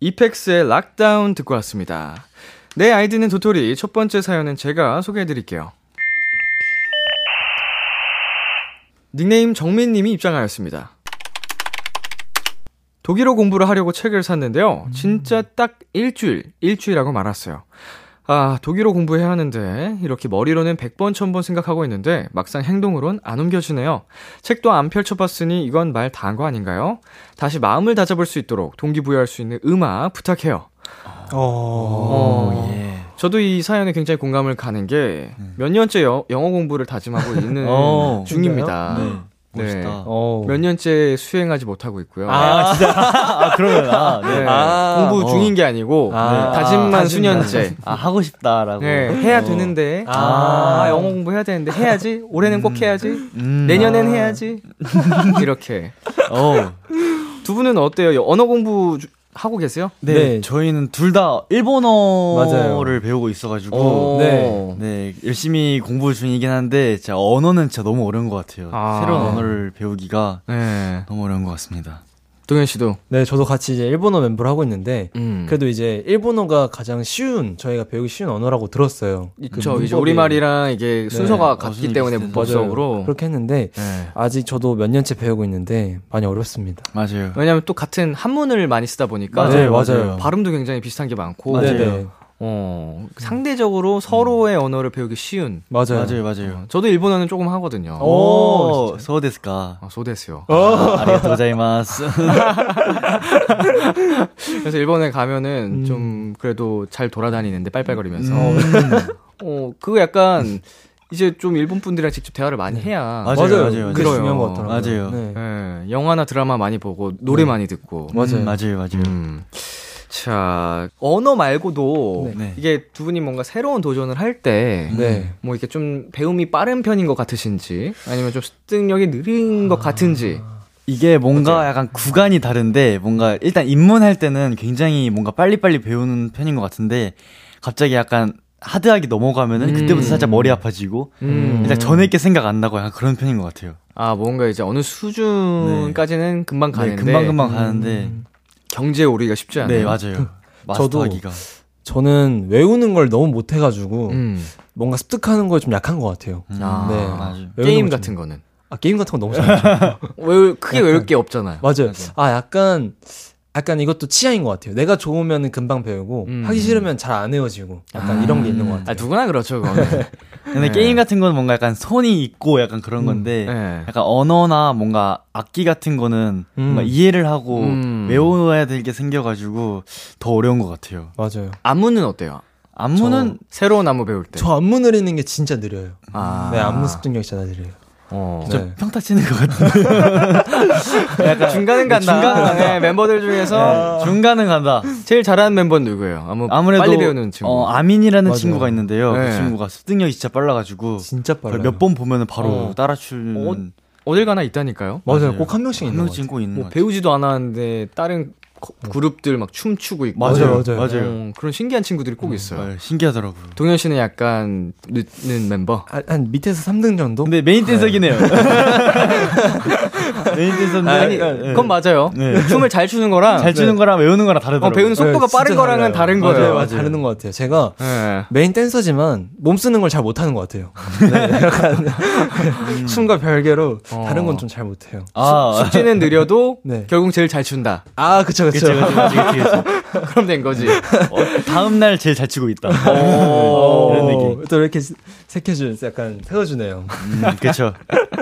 Speaker 2: 이펙스의 Lock Down 듣고 왔습니다. 내 아이디는 도토리. 첫 번째 사연은 제가 소개해 드릴게요. 닉네임 정민님이 입장하였습니다. 독일어 공부를 하려고 책을 샀는데요. 진짜 딱 일주일, 일주일하고 말았어요. 아, 독일어 공부해야 하는데, 이렇게 머리로는 100번, 1000번 생각하고 있는데, 막상 행동으론 안 옮겨지네요. 책도 안 펼쳐봤으니 이건 말 다 한 거 아닌가요? 다시 마음을 다잡을 수 있도록 동기부여할 수 있는 음악 부탁해요.
Speaker 4: 어.
Speaker 2: 어,
Speaker 3: 예.
Speaker 2: 저도 이 사연에 굉장히 공감을 가는 게, 몇 년째 여- 영어 공부를 다짐하고 *laughs* 있는
Speaker 3: 어,
Speaker 2: 중입니다.
Speaker 3: 네.
Speaker 2: 네.
Speaker 3: 멋있다.
Speaker 4: 어.
Speaker 2: 몇 년째 수행하지 못하고 있고요.
Speaker 3: 아, 진짜. *laughs* 아, 그러면, 아, 네.
Speaker 2: 네,
Speaker 4: 아,
Speaker 2: 공부
Speaker 3: 어.
Speaker 2: 중인 게 아니고
Speaker 4: 아,
Speaker 2: 네, 다짐만
Speaker 4: 아,
Speaker 2: 수년째.
Speaker 3: 아, 하고 싶다라고.
Speaker 2: 네, 해야
Speaker 3: 어.
Speaker 2: 되는데
Speaker 4: 아.
Speaker 2: 아, 영어 공부 해야 되는데 해야지. 올해는 꼭 해야지.
Speaker 3: 음.
Speaker 2: 내년엔
Speaker 4: 아.
Speaker 2: 해야지. *laughs* 이렇게.
Speaker 3: 어.
Speaker 2: 두 분은 어때요? 언어 공부 주- 하고 계세요?
Speaker 3: 네,
Speaker 4: 네.
Speaker 3: 저희는 둘 다 일본어를
Speaker 4: 맞아요.
Speaker 3: 배우고 있어가지고.
Speaker 2: 오.
Speaker 4: 네.
Speaker 3: 네, 열심히 공부 중이긴 한데, 진짜 언어는 진짜 너무 어려운 것 같아요.
Speaker 2: 아.
Speaker 3: 새로운 언어를 배우기가
Speaker 2: 네.
Speaker 3: 너무 어려운 것 같습니다.
Speaker 2: 동현 씨도.
Speaker 4: 네, 저도 같이 이제 일본어 멤버를 하고 있는데,
Speaker 2: 음.
Speaker 4: 그래도 이제 일본어가 가장 쉬운, 저희가 배우기 쉬운 언어라고 들었어요.
Speaker 2: 그저 이제 우리말이랑 이게 순서가
Speaker 3: 어,
Speaker 2: 같기 때문에. 문법적으로.
Speaker 4: 그렇게 했는데,
Speaker 2: 네.
Speaker 4: 아직 저도 몇 년째 배우고 있는데, 많이 어렵습니다.
Speaker 3: 맞아요.
Speaker 2: 왜냐면 또 같은 한문을 많이 쓰다 보니까
Speaker 4: 맞아요, 맞아요.
Speaker 2: 발음도 굉장히 비슷한 게 많고
Speaker 3: 맞아요.
Speaker 2: 어, 상대적으로 서로의 언어를 배우기 쉬운
Speaker 4: 맞아요.
Speaker 3: 맞아요, 맞아요.
Speaker 2: 어, 저도 일본어는 조금 하거든요.
Speaker 3: 오,
Speaker 4: 진짜요?
Speaker 3: 소데스까.
Speaker 2: 아, 소데스요.
Speaker 3: 아, 아리가토 고자이마스. *laughs*
Speaker 2: 그래서 일본에 가면은
Speaker 4: 음.
Speaker 2: 좀 그래도 잘 돌아다니는데 빨빨거리면서
Speaker 3: 음. *laughs*
Speaker 2: 어 그거 약간 이제 좀 일본 분들이랑 직접 대화를 많이 해야
Speaker 3: 맞아요,
Speaker 4: 맞아요.
Speaker 3: 맞아요,
Speaker 4: 그게. 중요한 것 같더라고요.
Speaker 3: 맞아요.
Speaker 4: 네.
Speaker 2: 예, 영화나 드라마 많이 보고 노래
Speaker 4: 네.
Speaker 2: 많이 듣고
Speaker 4: 맞아요.
Speaker 3: 음, 맞아요, 맞아요.
Speaker 2: 음. 자 언어 말고도
Speaker 3: 네.
Speaker 2: 이게 두 분이 뭔가 새로운 도전을 할때
Speaker 4: 네.
Speaker 2: 뭐 이렇게 좀 배움이 빠른 편인 것 같으신지 아니면 좀 습득력이 느린 것 같은지
Speaker 3: 이게 뭔가 약간 구간이 다른데 뭔가 일단 입문할 때는 굉장히 뭔가 빨리빨리 배우는 편인 것 같은데 갑자기 약간 하드하게 넘어가면은
Speaker 2: 음.
Speaker 3: 그때부터 살짝 머리 아파지고
Speaker 2: 음.
Speaker 3: 일단 전에 게 생각 안 나고 약간 그런 편인 것 같아요.
Speaker 2: 아 뭔가 이제 어느 수준까지는 금방
Speaker 3: 네,
Speaker 2: 가는데
Speaker 3: 금방 금방 가는데
Speaker 2: 경제에 오르기가 쉽지 않아요.
Speaker 3: 네 맞아요.
Speaker 4: 저도
Speaker 3: 마스터하기가
Speaker 4: 저는 외우는 걸 너무 못 해가지고,
Speaker 2: 음.
Speaker 4: 뭔가 습득하는 거에 좀 약한 것 같아요.
Speaker 2: 아,
Speaker 4: 네.
Speaker 3: 맞아요.
Speaker 2: 게임 같은 거는
Speaker 4: 아, 게임 같은 거 너무 잘하죠. *laughs*
Speaker 2: 외울 크게 외울 게 없잖아요.
Speaker 4: 맞아요. 아, 약간, 약간 이것도 취향인 것 같아요. 내가 좋으면 금방 배우고,
Speaker 2: 음.
Speaker 4: 하기 싫으면 잘안 외워지고, 약간 이런 게 있는 것 같아요.
Speaker 2: 아 누구나 그렇죠. *laughs*
Speaker 3: 근데
Speaker 2: 네.
Speaker 3: 게임 같은 거는 뭔가 약간 손이 있고 약간 그런
Speaker 4: 음,
Speaker 3: 건데
Speaker 2: 네.
Speaker 3: 약간 언어나 뭔가 악기 같은 거는 뭔가 이해를 하고
Speaker 2: 음.
Speaker 3: 외워야 될 게 생겨가지고 더 어려운 것 같아요.
Speaker 4: 맞아요.
Speaker 2: 안무는 어때요?
Speaker 3: 안무는
Speaker 2: 새로운 안무 배울 때.
Speaker 4: 저 안무 느리는 게 진짜 느려요.
Speaker 2: 아.
Speaker 4: 네, 안무 습득력이 진짜 느려요.
Speaker 2: 어.
Speaker 3: 저
Speaker 4: 네.
Speaker 3: 평타 치는 것 같은데 *laughs*
Speaker 2: 약간 중간은 간다.
Speaker 3: 중간은 간다.
Speaker 2: 네, 멤버들 중에서
Speaker 3: 중간은 간다.
Speaker 2: 제일 잘하는 멤버는 누구예요? 아무
Speaker 3: 아무래도
Speaker 2: 빨리 배우는 친구.
Speaker 3: 어, 아민이라는
Speaker 4: 맞아요.
Speaker 3: 친구가 있는데요.
Speaker 2: 네.
Speaker 3: 그 친구가 습득력이 진짜 빨라가지고
Speaker 4: 진짜 빨라요.
Speaker 3: 몇번 보면은 바로
Speaker 2: 어.
Speaker 3: 따라 추는
Speaker 2: 어딜 가나 있다니까요.
Speaker 4: 맞아요.
Speaker 3: 맞아요.
Speaker 4: 꼭 한 명씩
Speaker 3: 한
Speaker 4: 있는 것
Speaker 3: 명씩
Speaker 4: 같아요.
Speaker 3: 꼭 있는
Speaker 2: 뭐. 배우지도 않았는데 다른 거- 그룹들 막 춤추고 있고.
Speaker 4: 맞아요, 맞아요.
Speaker 3: 맞아요.
Speaker 2: 어, 그런 신기한 친구들이 꼭 있어요.
Speaker 3: 네, 신기하더라고요.
Speaker 2: 동현 씨는 약간 늦는 멤버.
Speaker 4: 한, 한 밑에서 3등 정도?
Speaker 3: 근데 메인 댄서긴 해요. *laughs* 메인 댄서인데
Speaker 2: 아니,
Speaker 3: 약간, 네.
Speaker 2: 그건 맞아요.
Speaker 3: 네.
Speaker 2: 춤을 잘 추는 거랑
Speaker 3: 잘 추는 거랑 외우는 거랑
Speaker 2: 어,
Speaker 3: 다르더라고요.
Speaker 2: 배우는 속도가
Speaker 4: 네,
Speaker 2: 빠른 거랑은. 다른
Speaker 4: 맞아요,
Speaker 2: 거예요.
Speaker 4: 맞아요. 다르는 것 같아요. 제가
Speaker 2: 네.
Speaker 4: 메인 댄서지만 몸 쓰는 걸 잘 못하는 것 같아요. 네, 약간 *laughs* 춤과 별개로
Speaker 2: 어.
Speaker 4: 다른 건 좀 잘 못해요.
Speaker 3: 아,
Speaker 2: 숙지는 느려도
Speaker 4: 네.
Speaker 2: 결국 제일 잘 춘다.
Speaker 4: 아, 그쵸, 그쵸.
Speaker 3: 그치. *laughs*
Speaker 2: 그럼 된 거지.
Speaker 3: 어, 다음 날 제일 잘 추고 있다.
Speaker 4: 어,
Speaker 3: 이런 느낌.
Speaker 4: 또 이렇게 색해준, 약간 세워주네요.
Speaker 3: 음, 그쵸.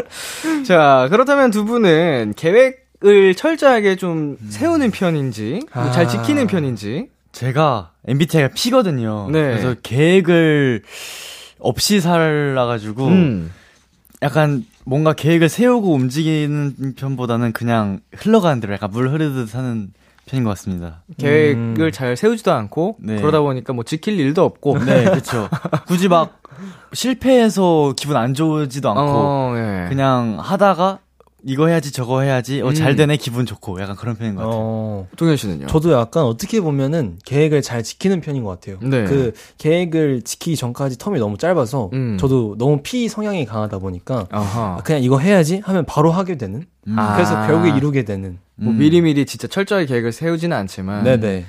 Speaker 3: *laughs*
Speaker 2: 자, 그렇다면 두 분은 계획을 철저하게 좀 세우는 편인지,
Speaker 4: 아.
Speaker 2: 지키는 편인지.
Speaker 3: 제가 MBTI가 P거든요.
Speaker 2: 네.
Speaker 3: 그래서 계획을 없이 살아가지고
Speaker 2: 음.
Speaker 3: 약간 뭔가 계획을 세우고 움직이는 편보다는 그냥 흘러가는 대로 약간 물 흐르듯 하는 편인 것 같습니다.
Speaker 2: 계획을 잘 세우지도 않고
Speaker 3: 네.
Speaker 2: 그러다 보니까 뭐 지킬 일도 없고 *laughs*
Speaker 3: 네, 그렇죠. 굳이 막 실패해서 기분 안 좋지도 않고
Speaker 2: 어, 예.
Speaker 3: 그냥 하다가 이거 해야지 저거 해야지 어, 잘
Speaker 2: 음.
Speaker 3: 되네 기분 좋고 약간 그런 편인 것 같아요.
Speaker 4: 어,
Speaker 2: 동현 씨는요?
Speaker 4: 저도 약간 어떻게 보면은 계획을 잘 지키는 편인 것 같아요.
Speaker 2: 네.
Speaker 4: 그 계획을 지키기 전까지 텀이 너무 짧아서
Speaker 2: 음.
Speaker 4: 저도 너무 피 성향이 강하다 보니까
Speaker 2: 아하.
Speaker 4: 아, 그냥 이거 해야지 하면 바로 하게 되는.
Speaker 3: 음.
Speaker 2: 아.
Speaker 4: 그래서 결국에 이루게 되는.
Speaker 2: 뭐
Speaker 3: 음.
Speaker 2: 미리미리 진짜 철저히 계획을 세우지는 않지만
Speaker 4: 네네.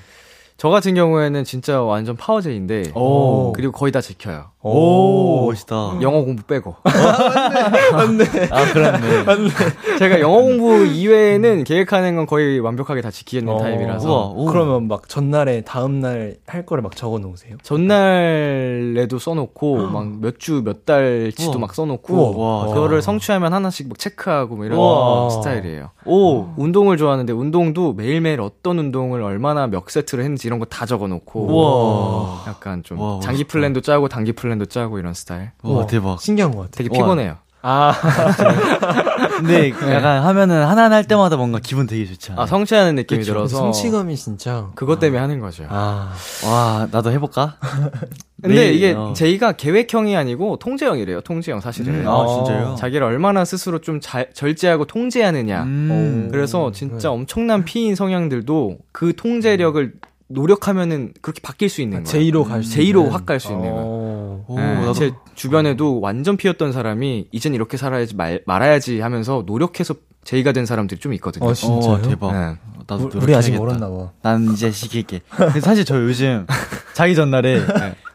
Speaker 2: 저 같은 경우에는 진짜 완전 파워 J인데
Speaker 3: 오.
Speaker 2: 그리고 거의 다 지켜요.
Speaker 3: 오, 멋있다.
Speaker 2: 영어 공부 빼고.
Speaker 3: 아, 그렇네. *laughs*
Speaker 2: 제가 영어 공부 이외에는 계획하는 건 거의 완벽하게 다 지키는
Speaker 4: 어.
Speaker 2: 타입이라서.
Speaker 3: 우와, 오.
Speaker 4: 그러면 막 전날에 다음날 할 거를 막 적어 놓으세요?
Speaker 2: 전날에도 써놓고 막 몇 주 몇 달치도
Speaker 3: 우와.
Speaker 2: 막 써놓고
Speaker 3: 우와. 와.
Speaker 2: 그거를 성취하면 하나씩 막 체크하고 뭐 이런
Speaker 4: 우와.
Speaker 2: 스타일이에요.
Speaker 3: 오.
Speaker 2: 운동을 좋아하는데 운동도 매일매일 어떤 운동을 얼마나 몇 세트를 했는지 이런 거 다 적어 놓고
Speaker 3: 우와.
Speaker 2: 약간 좀
Speaker 3: 우와,
Speaker 2: 장기. 플랜도 짜고 단기 플랜 도 짜고 이런 스타일.
Speaker 3: 와, 대박.
Speaker 4: 신기한 것 같아요.
Speaker 2: 되게
Speaker 3: 우와.
Speaker 2: 피곤해요.
Speaker 4: 아, *laughs*
Speaker 3: 근데 약간 하면은 하나하나 할 때마다 뭔가 기분 되게 좋지 않아요?
Speaker 2: 아 성취하는 느낌이
Speaker 4: 그쵸.
Speaker 2: 들어서
Speaker 4: 성취감이 진짜.
Speaker 2: 그것 때문에 하는 거죠.
Speaker 4: 아,
Speaker 3: 와, 나도 해볼까? *laughs*
Speaker 2: 근데
Speaker 3: 매일,
Speaker 2: 이게
Speaker 3: 어.
Speaker 2: 제이가 계획형이 아니고 통제형이래요. 통제형 사실은.
Speaker 3: 음, 아, 진짜요?
Speaker 2: 자기를 얼마나 스스로 좀 잘, 절제하고 통제하느냐.
Speaker 3: 음.
Speaker 2: 그래서 진짜 엄청난 피인 성향들도 그 통제력을 노력하면은 그렇게 바뀔 수 있는 거예요.
Speaker 4: 제이로 갈 수.
Speaker 2: 제이로
Speaker 4: 있는.
Speaker 2: 확갈 수 있는 거예요.
Speaker 4: 어.
Speaker 3: 오,
Speaker 2: 네. 제 주변에도 완전 피였던 사람이 이젠 이렇게 살아야지 말, 말아야지 하면서 노력해서 제이가 된 사람들이 좀 있거든요.
Speaker 4: 어, 진짜요?
Speaker 3: 어, 대박.
Speaker 2: 네.
Speaker 3: 나도
Speaker 4: 우- 우리 아직
Speaker 3: 노력해야겠다.
Speaker 4: 멀었나 봐.
Speaker 3: 난 이제 시킬게. 근데 사실 저 요즘 *laughs* 자기 전날에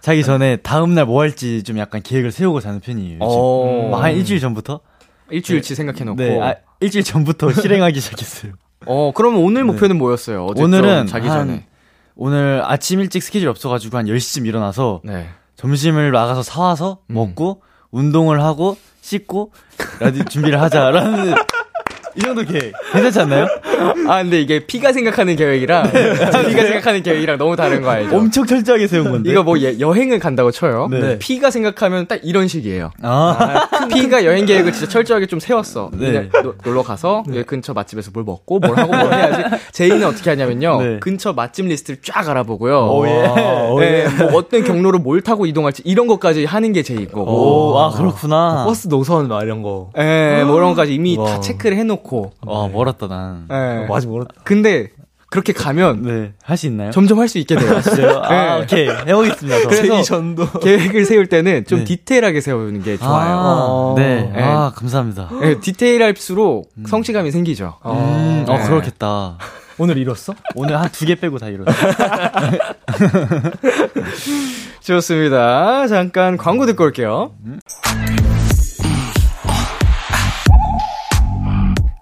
Speaker 3: 자기 전에 다음 날 뭐 할지 좀 약간 계획을 세우고 자는 편이에요. 요즘.
Speaker 2: 어,
Speaker 3: 막한 일주일 전부터.
Speaker 2: 일주일치 생각해 놓고.
Speaker 3: 네, 아, 일주일 전부터 *laughs* 실행하기 시작했어요.
Speaker 2: 어, 그러면 오늘 목표는 뭐였어요?
Speaker 3: 오늘은
Speaker 2: 자기
Speaker 3: 한-
Speaker 2: 전에.
Speaker 3: 오늘 아침 일찍 스케줄 없어가지고 한 10시쯤 일어나서
Speaker 2: 네.
Speaker 3: 점심을 나가서 사와서
Speaker 2: 음.
Speaker 3: 먹고 운동을 하고 씻고 라디 준비를 하자라는 *laughs* 이 정도 계획 괜찮지 않나요?
Speaker 2: 아, 근데 이게 P가 생각하는 계획이랑 P가 생각하는 계획이랑 너무 다른 거 알죠?
Speaker 3: 엄청 철저하게 세운 건데.
Speaker 2: 이거 뭐 예- 여행을 간다고 쳐요.
Speaker 3: 네.
Speaker 2: P가 생각하면 딱 이런 식이에요.
Speaker 3: 아,
Speaker 2: P가 여행 계획을 진짜 철저하게 좀 세웠어.
Speaker 3: 네.
Speaker 2: 노- 놀러 가서 여기 근처 맛집에서 뭘 먹고 뭘 하고 뭘 해야지. J는 어떻게 하냐면요.
Speaker 3: 네.
Speaker 2: 근처 맛집 리스트를 쫙 알아보고요.
Speaker 3: 오, 예.
Speaker 4: 어,
Speaker 2: 네, 뭐 어떤 경로로 뭘 타고 이동할지 이런 것까지 하는 게 J 거고.
Speaker 3: 오, 아 그렇구나.
Speaker 4: 버스 노선 막 이런 거.
Speaker 2: 예, 뭐 이런 것까지 이미 다
Speaker 4: 와.
Speaker 2: 체크를 해놓고.
Speaker 3: 와 멀었다 난.
Speaker 2: 예.
Speaker 4: 어, 아직 멀었다.
Speaker 2: 근데 그렇게 가면
Speaker 3: 네, 할 수 있나요?
Speaker 2: 점점 할 수 있게 돼요.
Speaker 3: 진짜요? 아,
Speaker 2: 네.
Speaker 3: 오케이. 해보겠습니다. 저.
Speaker 2: 그래서
Speaker 4: 제이 전도.
Speaker 2: 계획을 세울 때는 좀
Speaker 3: 네.
Speaker 2: 디테일하게 세우는 게 좋아요.
Speaker 3: 아, 네.
Speaker 2: 네.
Speaker 3: 아, 감사합니다.
Speaker 2: 예, 디테일할수록 성취감이 생기죠.
Speaker 3: 음, 어,
Speaker 2: 네.
Speaker 3: 그렇겠다.
Speaker 4: 오늘 잃었어?
Speaker 3: 오늘 한 두 개 빼고 다 이뤘어. *laughs*
Speaker 2: 좋습니다. 잠깐 광고 듣고 올게요.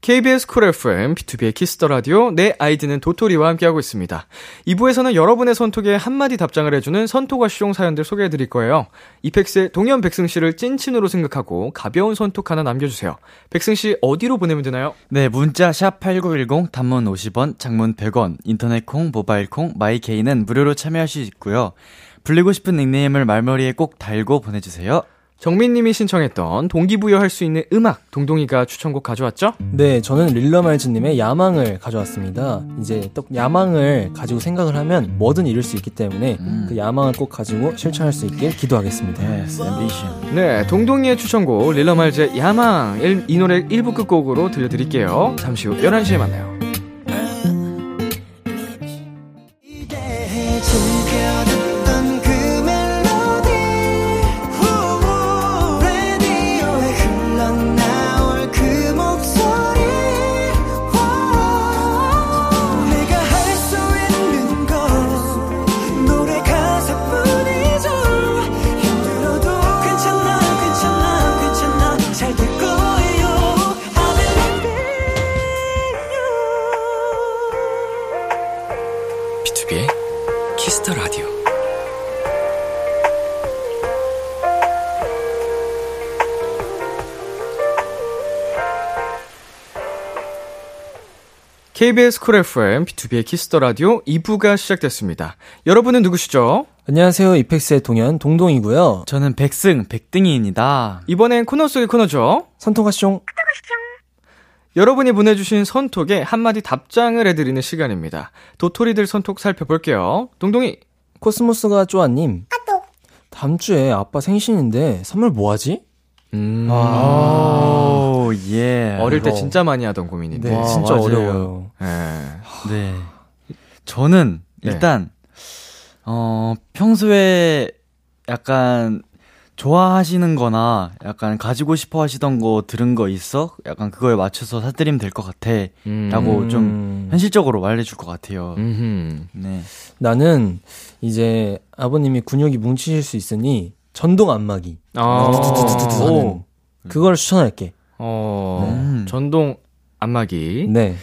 Speaker 2: KBS 쿨 FM, 비투비의 키스 더 라디오, 내 아이디는 도토리와 함께하고 있습니다. 2부에서는 여러분의 선톡에 한마디 답장을 해주는 선톡하시용 사연들 소개해드릴 거예요. 이펙스의 동현 백승 씨를 찐친으로 생각하고 가벼운 선톡 하나 남겨주세요. 백승 씨 어디로 보내면 되나요?
Speaker 3: 네, 문자 샵8910 단문 50원, 장문 100원, 인터넷 콩, 모바일 콩, 마이 케이는 무료로 참여할 수 있고요. 불리고 싶은 닉네임을 말머리에 꼭 달고 보내주세요.
Speaker 2: 정민님이 신청했던 동기부여할 수 있는 음악, 동동이가 추천곡 가져왔죠?
Speaker 4: 네, 저는 릴러말즈님의 야망을 가져왔습니다. 이제 또 야망을 가지고 생각을 하면 뭐든 이룰 수 있기 때문에 그 야망을 꼭 가지고 실천할 수 있길 기도하겠습니다.
Speaker 3: Yes, ambition.
Speaker 2: 네, 동동이의 추천곡 릴러말즈의 야망 일- 이 노래 1부 끝곡으로 들려드릴게요. 잠시 후 11시에 만나요. KBS 쿨 FM, 비투비의 키스 더 라디오 2부가 시작됐습니다. 여러분은 누구시죠?
Speaker 4: 안녕하세요. 이펙스의 동현 동동이고요.
Speaker 3: 저는 백승, 백등이입니다.
Speaker 2: 이번엔 코너 속의 코너죠.
Speaker 4: 선톡하쇼.
Speaker 2: 여러분이 보내주신 선톡에 한마디 답장을 해드리는 시간입니다. 도토리들 선톡 살펴볼게요. 동동이,
Speaker 4: 코스모스가 쪼아님. 다음 주에 아빠 생신인데 선물 뭐 하지?
Speaker 2: 음,
Speaker 3: 오, 예.
Speaker 2: 어릴 때
Speaker 4: 이거.
Speaker 2: 진짜 많이 하던 고민인데.
Speaker 4: 네,
Speaker 3: 와,
Speaker 4: 진짜
Speaker 3: 맞아요.
Speaker 4: 어려워요.
Speaker 2: 예.
Speaker 3: 네. 저는
Speaker 2: 네.
Speaker 3: 일단 어 평소에 약간 좋아하시는 거나 약간 가지고 싶어 하시던 거 들은 거 있어? 약간 그거에 맞춰서 사드리면 될 것 같아. 라고 좀
Speaker 4: 음.
Speaker 3: 현실적으로 말해줄 것 같아요.
Speaker 2: 음흠.
Speaker 3: 네.
Speaker 4: 나는 이제 아버님이 근육이 뭉치실 수 있으니 전동 안마기.
Speaker 2: 아.
Speaker 4: 그걸 추천할게.
Speaker 2: 어,
Speaker 3: 음.
Speaker 2: 전동 안마기.
Speaker 4: 네.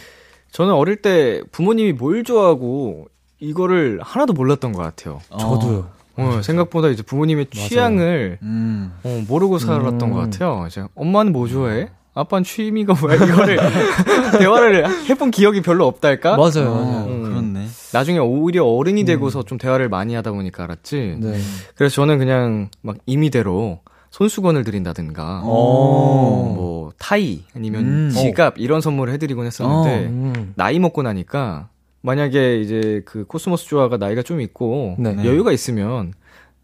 Speaker 2: 저는 어릴 때 부모님이 뭘 좋아하고 이거를 하나도 몰랐던 것 같아요.
Speaker 4: 저도요.
Speaker 2: 어, 생각보다 이제 부모님의. 취향을
Speaker 3: 음.
Speaker 2: 어, 모르고 살았던
Speaker 4: 음.
Speaker 2: 것 같아요. 이제 엄마는 뭐 좋아해? 아빠는 취미가 뭐야? 이거를 *laughs* 대화를 해본 기억이 별로 없달까?
Speaker 4: 맞아요,
Speaker 3: 어,
Speaker 4: 맞아요.
Speaker 2: 음.
Speaker 3: 그렇네.
Speaker 2: 나중에 오히려 어른이 되고서 좀 대화를 많이 하다 보니까 알았지.
Speaker 4: 네.
Speaker 2: 그래서 저는 그냥 막 임의대로 손수건을 드린다든가,
Speaker 4: 어.
Speaker 2: 뭐 타이 아니면
Speaker 3: 음.
Speaker 2: 지갑 이런 선물을 해드리곤 했었는데
Speaker 4: 음.
Speaker 2: 나이 먹고 나니까 만약에 이제 그 코스모스 조아가 나이가 좀 있고
Speaker 4: 네.
Speaker 2: 여유가 있으면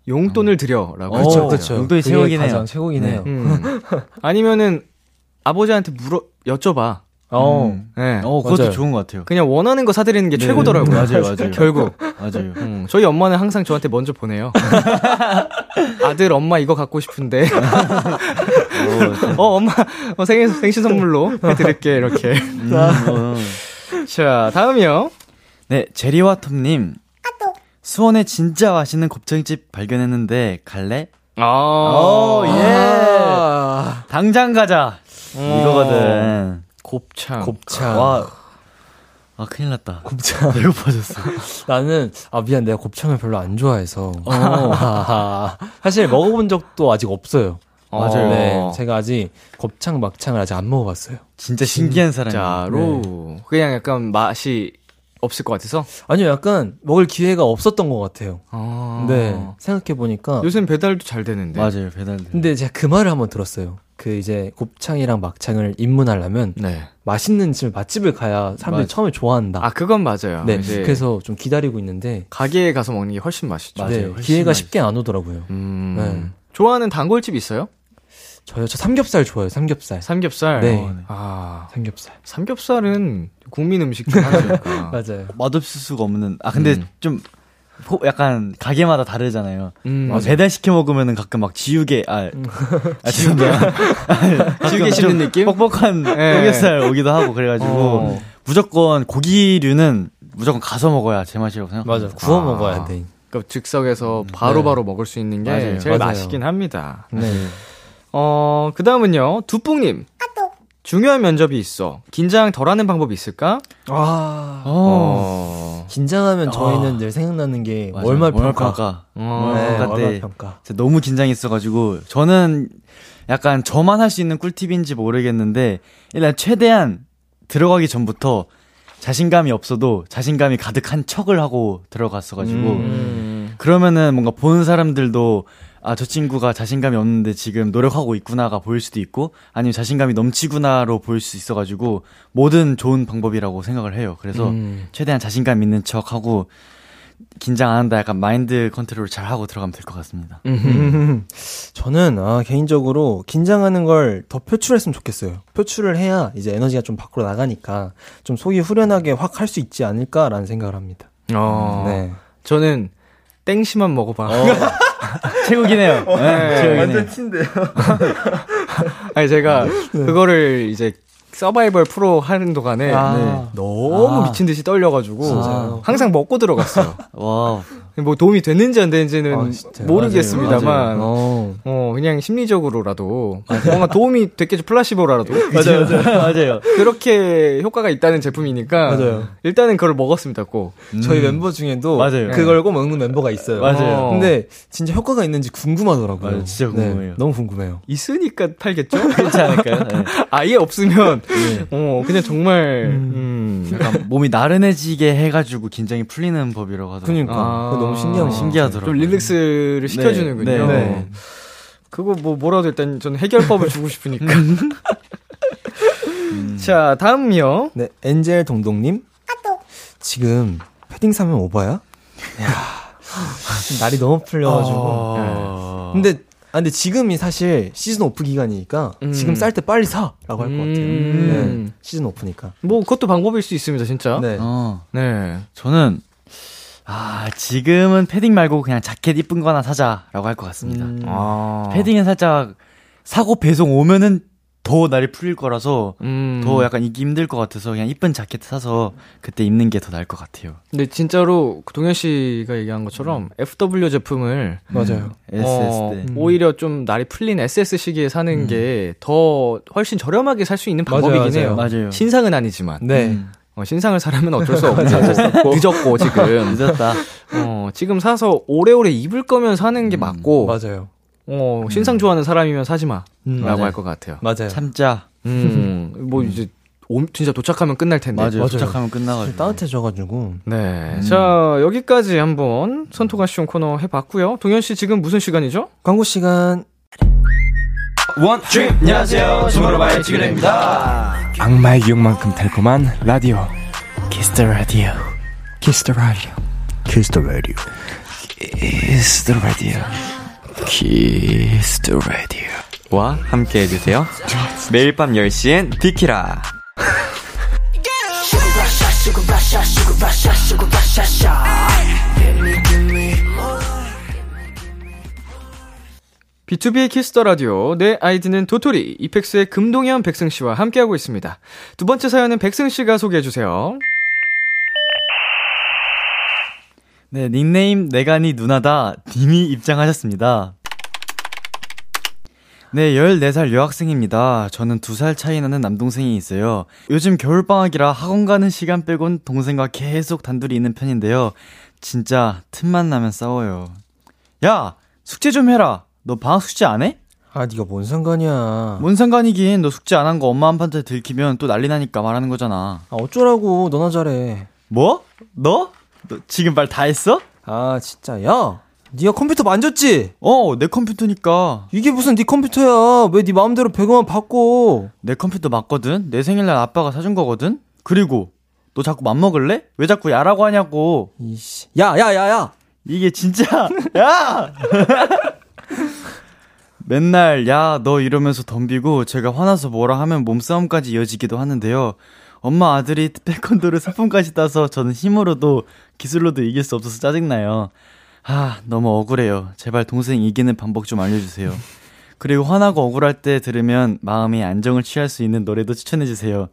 Speaker 2: 용돈을 드려라고
Speaker 3: 그렇죠,
Speaker 2: 하더라고요.
Speaker 3: 그렇죠. 용돈이
Speaker 4: 그게
Speaker 3: 최고긴 해요.
Speaker 4: 가장 최고긴
Speaker 3: 네.
Speaker 4: 해요.
Speaker 2: 음. 아니면은 아버지한테 물어 여쭤봐.
Speaker 4: 어.
Speaker 3: 음.
Speaker 2: 예.
Speaker 3: 어, 그것도
Speaker 4: 맞아요.
Speaker 3: 좋은 것 같아요.
Speaker 2: 그냥 원하는 거 사드리는 게
Speaker 3: 네.
Speaker 2: 최고더라고요.
Speaker 3: 맞아요, 맞아요. *laughs*
Speaker 2: 결국.
Speaker 3: 맞아요.
Speaker 2: 음, 저희 엄마는 항상 저한테 먼저 보내요. *laughs* 아들, 엄마 이거 갖고 싶은데. *laughs* 어, 엄마, 어, 생일, 생신 선물로 해드릴게, 이렇게.
Speaker 3: 음, 어.
Speaker 2: 자, 다음이요.
Speaker 3: 네, 제리와 톰님. 수원에 진짜 맛있는 곱창집 발견했는데 갈래?
Speaker 2: 아,
Speaker 3: 오, 예. 당장 가자. 이거거든.
Speaker 2: 곱창.
Speaker 4: 곱창.
Speaker 3: 와. 아, 큰일 났다.
Speaker 4: 곱창.
Speaker 3: 배고파졌어. *laughs*
Speaker 4: 나는 아 미안 내가 곱창을 별로 안 좋아해서 아하. *laughs* 사실 먹어본 적도 아직 없어요.
Speaker 2: 맞아요.
Speaker 4: 네, 제가 아직 곱창 막창을 아직 안 먹어봤어요.
Speaker 3: 진짜 신기한 사람이야.
Speaker 2: 진짜로. 그냥 약간 맛이 없을 것 같아서.
Speaker 4: 아니요, 약간 먹을 기회가 없었던 것 같아요.
Speaker 2: 아.
Speaker 4: 네, 생각해 보니까.
Speaker 2: 요즘 배달도 잘 되는데.
Speaker 3: 맞아요, 배달돼.
Speaker 4: 근데 제가 그 말을 한번 들었어요. 그 이제 곱창이랑 막창을 입문하려면
Speaker 2: 네.
Speaker 4: 맛있는 집 맛집을 가야 사람들이
Speaker 3: 맞아.
Speaker 4: 처음에 좋아한다.
Speaker 2: 아, 그건 맞아요.
Speaker 4: 네,
Speaker 2: 이제
Speaker 4: 그래서 좀 기다리고 있는데
Speaker 2: 가게에 가서 먹는 게 훨씬 맛있죠.
Speaker 3: 맞아요.
Speaker 4: 네,
Speaker 3: 훨씬
Speaker 4: 기회가
Speaker 3: 맛있-
Speaker 4: 쉽게 안 오더라고요.
Speaker 2: 음.
Speaker 4: 네.
Speaker 2: 좋아하는 단골집 있어요?
Speaker 4: 저요, 저 삼겹살 좋아해요. 삼겹살.
Speaker 2: 삼겹살.
Speaker 4: 네.
Speaker 3: 어, 네.
Speaker 2: 아,
Speaker 4: 삼겹살.
Speaker 2: 삼겹살은 국민 음식 중 하나니까. *laughs*
Speaker 4: 맞아요.
Speaker 3: 맛없을 수가 없는. 아, 근데
Speaker 2: 음.
Speaker 3: 좀, 포- 약간, 가게마다 다르잖아요.
Speaker 2: 음,
Speaker 3: 어, 배달 시켜 먹으면은 가끔 막 지우개, 아, 아 죄송해요.
Speaker 2: 지우개 씹는 느낌?
Speaker 3: 뻑뻑한
Speaker 2: 네.
Speaker 3: 삼겹살 오기도 하고, 그래가지고,
Speaker 2: 어.
Speaker 3: 무조건 고기류는 무조건 가서 먹어야 제맛이라고 생각합니다.
Speaker 4: 맞아. 구워
Speaker 2: 아.
Speaker 4: 먹어야 돼.
Speaker 2: 그러니까 즉석에서 바로바로 먹을 수 있는 게
Speaker 3: 맞아요.
Speaker 2: 제일
Speaker 4: 맞아요.
Speaker 2: 맛있긴 합니다.
Speaker 4: 네.
Speaker 2: 어, 그 다음은요, 두뿡님. 중요한 면접이 있어. 긴장 덜 하는 방법이 있을까?
Speaker 4: 아.
Speaker 2: 어.
Speaker 4: 긴장하면 저희는
Speaker 3: 아.
Speaker 4: 늘 생각나는 게
Speaker 3: 맞아요.
Speaker 4: 월말 평가.
Speaker 2: 어.
Speaker 4: 네,
Speaker 3: 평가
Speaker 4: 월말 평가.
Speaker 3: 너무 긴장했어가지고 저는 약간 저만 할 수 있는 꿀팁인지 모르겠는데 일단 최대한 들어가기 전부터 자신감이 없어도 자신감이 가득한 척을 하고 들어갔어가지고
Speaker 2: 음.
Speaker 3: 그러면은 뭔가 보는 사람들도 아 저 친구가 자신감이 없는데 지금 노력하고 있구나가 보일 수도 있고 아니면 자신감이 넘치구나로 보일 수 있어가지고 뭐든 좋은 방법이라고 생각을 해요. 그래서
Speaker 4: 음.
Speaker 3: 최대한 자신감 있는 척 하고 긴장 안 한다 약간 마인드 컨트롤 잘 하고 들어가면 될 것 같습니다.
Speaker 4: 음. *laughs* 저는 아 개인적으로 긴장하는 걸 더 표출했으면 좋겠어요. 표출을 해야 이제 에너지가 좀 밖으로 나가니까 좀 속이 후련하게 확 할 수 있지 않을까라는 생각을 합니다.
Speaker 2: 어.
Speaker 4: 네.
Speaker 2: 저는 땡심만 먹어봐. *laughs*
Speaker 3: 최고긴 해요. 네, 최고긴 해요.
Speaker 4: 친데요. *laughs*
Speaker 2: 아니, 제가 그거를 이제 서바이벌 프로 하는 동안에
Speaker 4: 아.
Speaker 2: 네. 너무
Speaker 3: 아.
Speaker 2: 미친 듯이 떨려가지고
Speaker 4: 진짜요?
Speaker 2: 항상 먹고 들어갔어요. *laughs*
Speaker 3: 와
Speaker 2: 뭐 도움이 됐는지 안 됐는지는
Speaker 4: 아?
Speaker 2: 모르겠습니다만
Speaker 3: 맞아요.
Speaker 4: 어.
Speaker 2: 어 그냥 심리적으로라도 뭔가 도움이 됐겠죠 플라시보라도
Speaker 3: 맞아요, 맞아요. 맞아요. *laughs*
Speaker 2: 그렇게 효과가 있다는 제품이니까
Speaker 4: 맞아요.
Speaker 2: 일단은 그걸 먹었습니다 꼭
Speaker 4: 저희 멤버 중에도
Speaker 3: 맞아요.
Speaker 4: 그걸 꼭 먹는 멤버가 있어요.
Speaker 3: 맞아요.
Speaker 2: 어.
Speaker 4: 근데 진짜 효과가 있는지 궁금하더라고요.
Speaker 3: 맞아요. 진짜 궁금해요.
Speaker 4: 너무 궁금해요.
Speaker 2: 있으니까 팔겠죠 *laughs*
Speaker 3: 그렇지 않을까요? 네. *laughs*
Speaker 2: 아예 없으면 어 그냥 정말 음,
Speaker 3: 약간 몸이 나른해지게 해가지고 긴장이 풀리는 법이라고 하더라고요.
Speaker 4: 그러니까
Speaker 2: 아,
Speaker 4: 너무 신기한 거
Speaker 3: 신기하더라고요.
Speaker 2: 좀 릴렉스를 시켜주는군요
Speaker 3: 네,
Speaker 4: 네.
Speaker 2: 그거 뭐 뭐라도 일단 저는 해결법을 주고 싶으니까 자 다음이요
Speaker 4: 네, 엔젤 동동님. 지금 패딩 사면 오바야? 날이 너무 풀려가지고.
Speaker 3: 어...
Speaker 4: 근데 아 근데 지금이 사실 시즌 오프 기간이니까
Speaker 2: 음.
Speaker 4: 지금 쌀 때 빨리 사라고 할것 같아요.
Speaker 2: 음.
Speaker 4: 네, 시즌 오프니까.
Speaker 2: 뭐 그것도 방법일 수 있습니다 진짜
Speaker 4: 네.
Speaker 3: 어,
Speaker 2: 네.
Speaker 3: 저는 아 지금은 패딩 말고 그냥 자켓 이쁜 거 하나 사자라고 할 것 같습니다.
Speaker 4: 음.
Speaker 2: 아.
Speaker 3: 패딩은 살짝 사고 배송 오면은 더 날이 풀릴 거라서
Speaker 2: 음.
Speaker 3: 더 약간 입기 힘들 것 같아서 그냥 이쁜 자켓 사서 그때 입는 게 더 나을 것 같아요.
Speaker 2: 근데 진짜로 그 동현 씨가 얘기한 것처럼 FW 제품을
Speaker 4: 맞아요.
Speaker 3: SS
Speaker 2: 어,
Speaker 3: 때.
Speaker 2: 오히려 좀 날이 풀린 SS 시기에 사는 게 더 훨씬 저렴하게 살 수 있는
Speaker 4: 맞아요,
Speaker 2: 방법이긴
Speaker 4: 맞아요.
Speaker 2: 해요.
Speaker 3: 맞아요.
Speaker 2: 신상은 아니지만
Speaker 4: 네.
Speaker 3: 음.
Speaker 2: 어, 신상을 사려면 어쩔 수 *laughs* 없죠. 늦었고 지금 *laughs*
Speaker 3: 늦었다.
Speaker 2: 어, 지금 사서 오래오래 입을 거면 사는 게 맞고
Speaker 4: 맞아요.
Speaker 2: 어, 신상 좋아하는 사람이면 사지 마라고
Speaker 4: 음,
Speaker 3: 맞아요.
Speaker 2: 할것 같아요.
Speaker 4: 맞아요.
Speaker 3: 참자.
Speaker 2: 음, 뭐 이제 오- 진짜 도착하면 끝날 텐데.
Speaker 3: 맞아요.
Speaker 4: 맞아요.
Speaker 3: 도착하면 끝나가지고.
Speaker 4: 따뜻해져가지고.
Speaker 2: 네. 자, 여기까지 한번 손토가 시온 코너 해봤고요. 동현 씨 지금 무슨 시간이죠?
Speaker 4: 광고 시간.
Speaker 1: 원 트립 안녕하세요 스모로바의 지그레입니다 악마의 유혹만큼 달콤한 라디오. 키스터 라디오 키스터 라디오 키스 더 라디오 키스 더 라디오 키스 더 라디오와 함께 해주세요. 매일 밤 10시엔 비키라
Speaker 2: 비투비의 키스 더 라디오. 내 아이디는 도토리. 이펙스의 금동현 백승 씨와 함께하고 있습니다. 두 번째 사연은 백승 씨가 소개해 주세요.
Speaker 3: 네, 닉네임 니 누나다 님이 입장하셨습니다. 네, 14살 여학생입니다. 저는 2살 차이 나는 남동생이 있어요. 요즘 겨울방학이라 학원 가는 시간 빼곤 동생과 계속 단둘이 있는 편인데요. 진짜 틈만 나면 싸워요. 야! 숙제 좀 해라! 너 방학 숙제 안 해?
Speaker 4: 아, 네가 뭔 상관이야.
Speaker 3: 뭔 상관이긴 너 숙제 안 한 거 엄마 아빠한테 들키면 또 난리 나니까 말하는 거잖아.
Speaker 4: 아, 어쩌라고. 너나 잘해.
Speaker 3: 뭐? 너? 너 지금 말 다 했어?
Speaker 4: 아, 진짜. 야! 네가 컴퓨터 만졌지?
Speaker 3: 어, 내 컴퓨터니까.
Speaker 4: 이게 무슨 네 컴퓨터야. 왜 네 마음대로 배경만 바꿔.
Speaker 3: 내 컴퓨터 맞거든? 내 생일날 아빠가 사준 거거든? 그리고, 너 자꾸 맘먹을래? 왜 자꾸 야라고 하냐고.
Speaker 4: 이씨. 야, 야, 야, 야!
Speaker 3: 이게 진짜, 야! *laughs* *laughs* 맨날, 야, 너 이러면서 덤비고, 제가 화나서 뭐라 하면 몸싸움까지 이어지기도 하는데요. 엄마 아들이 태권도를 사품까지 따서 저는 힘으로도 기술로도 이길 수 없어서 짜증나요. 아, 너무 억울해요. 제발 동생 이기는 방법 좀 알려주세요. 그리고 화나고 억울할 때 들으면 마음이 안정을 취할 수 있는 노래도 추천해주세요.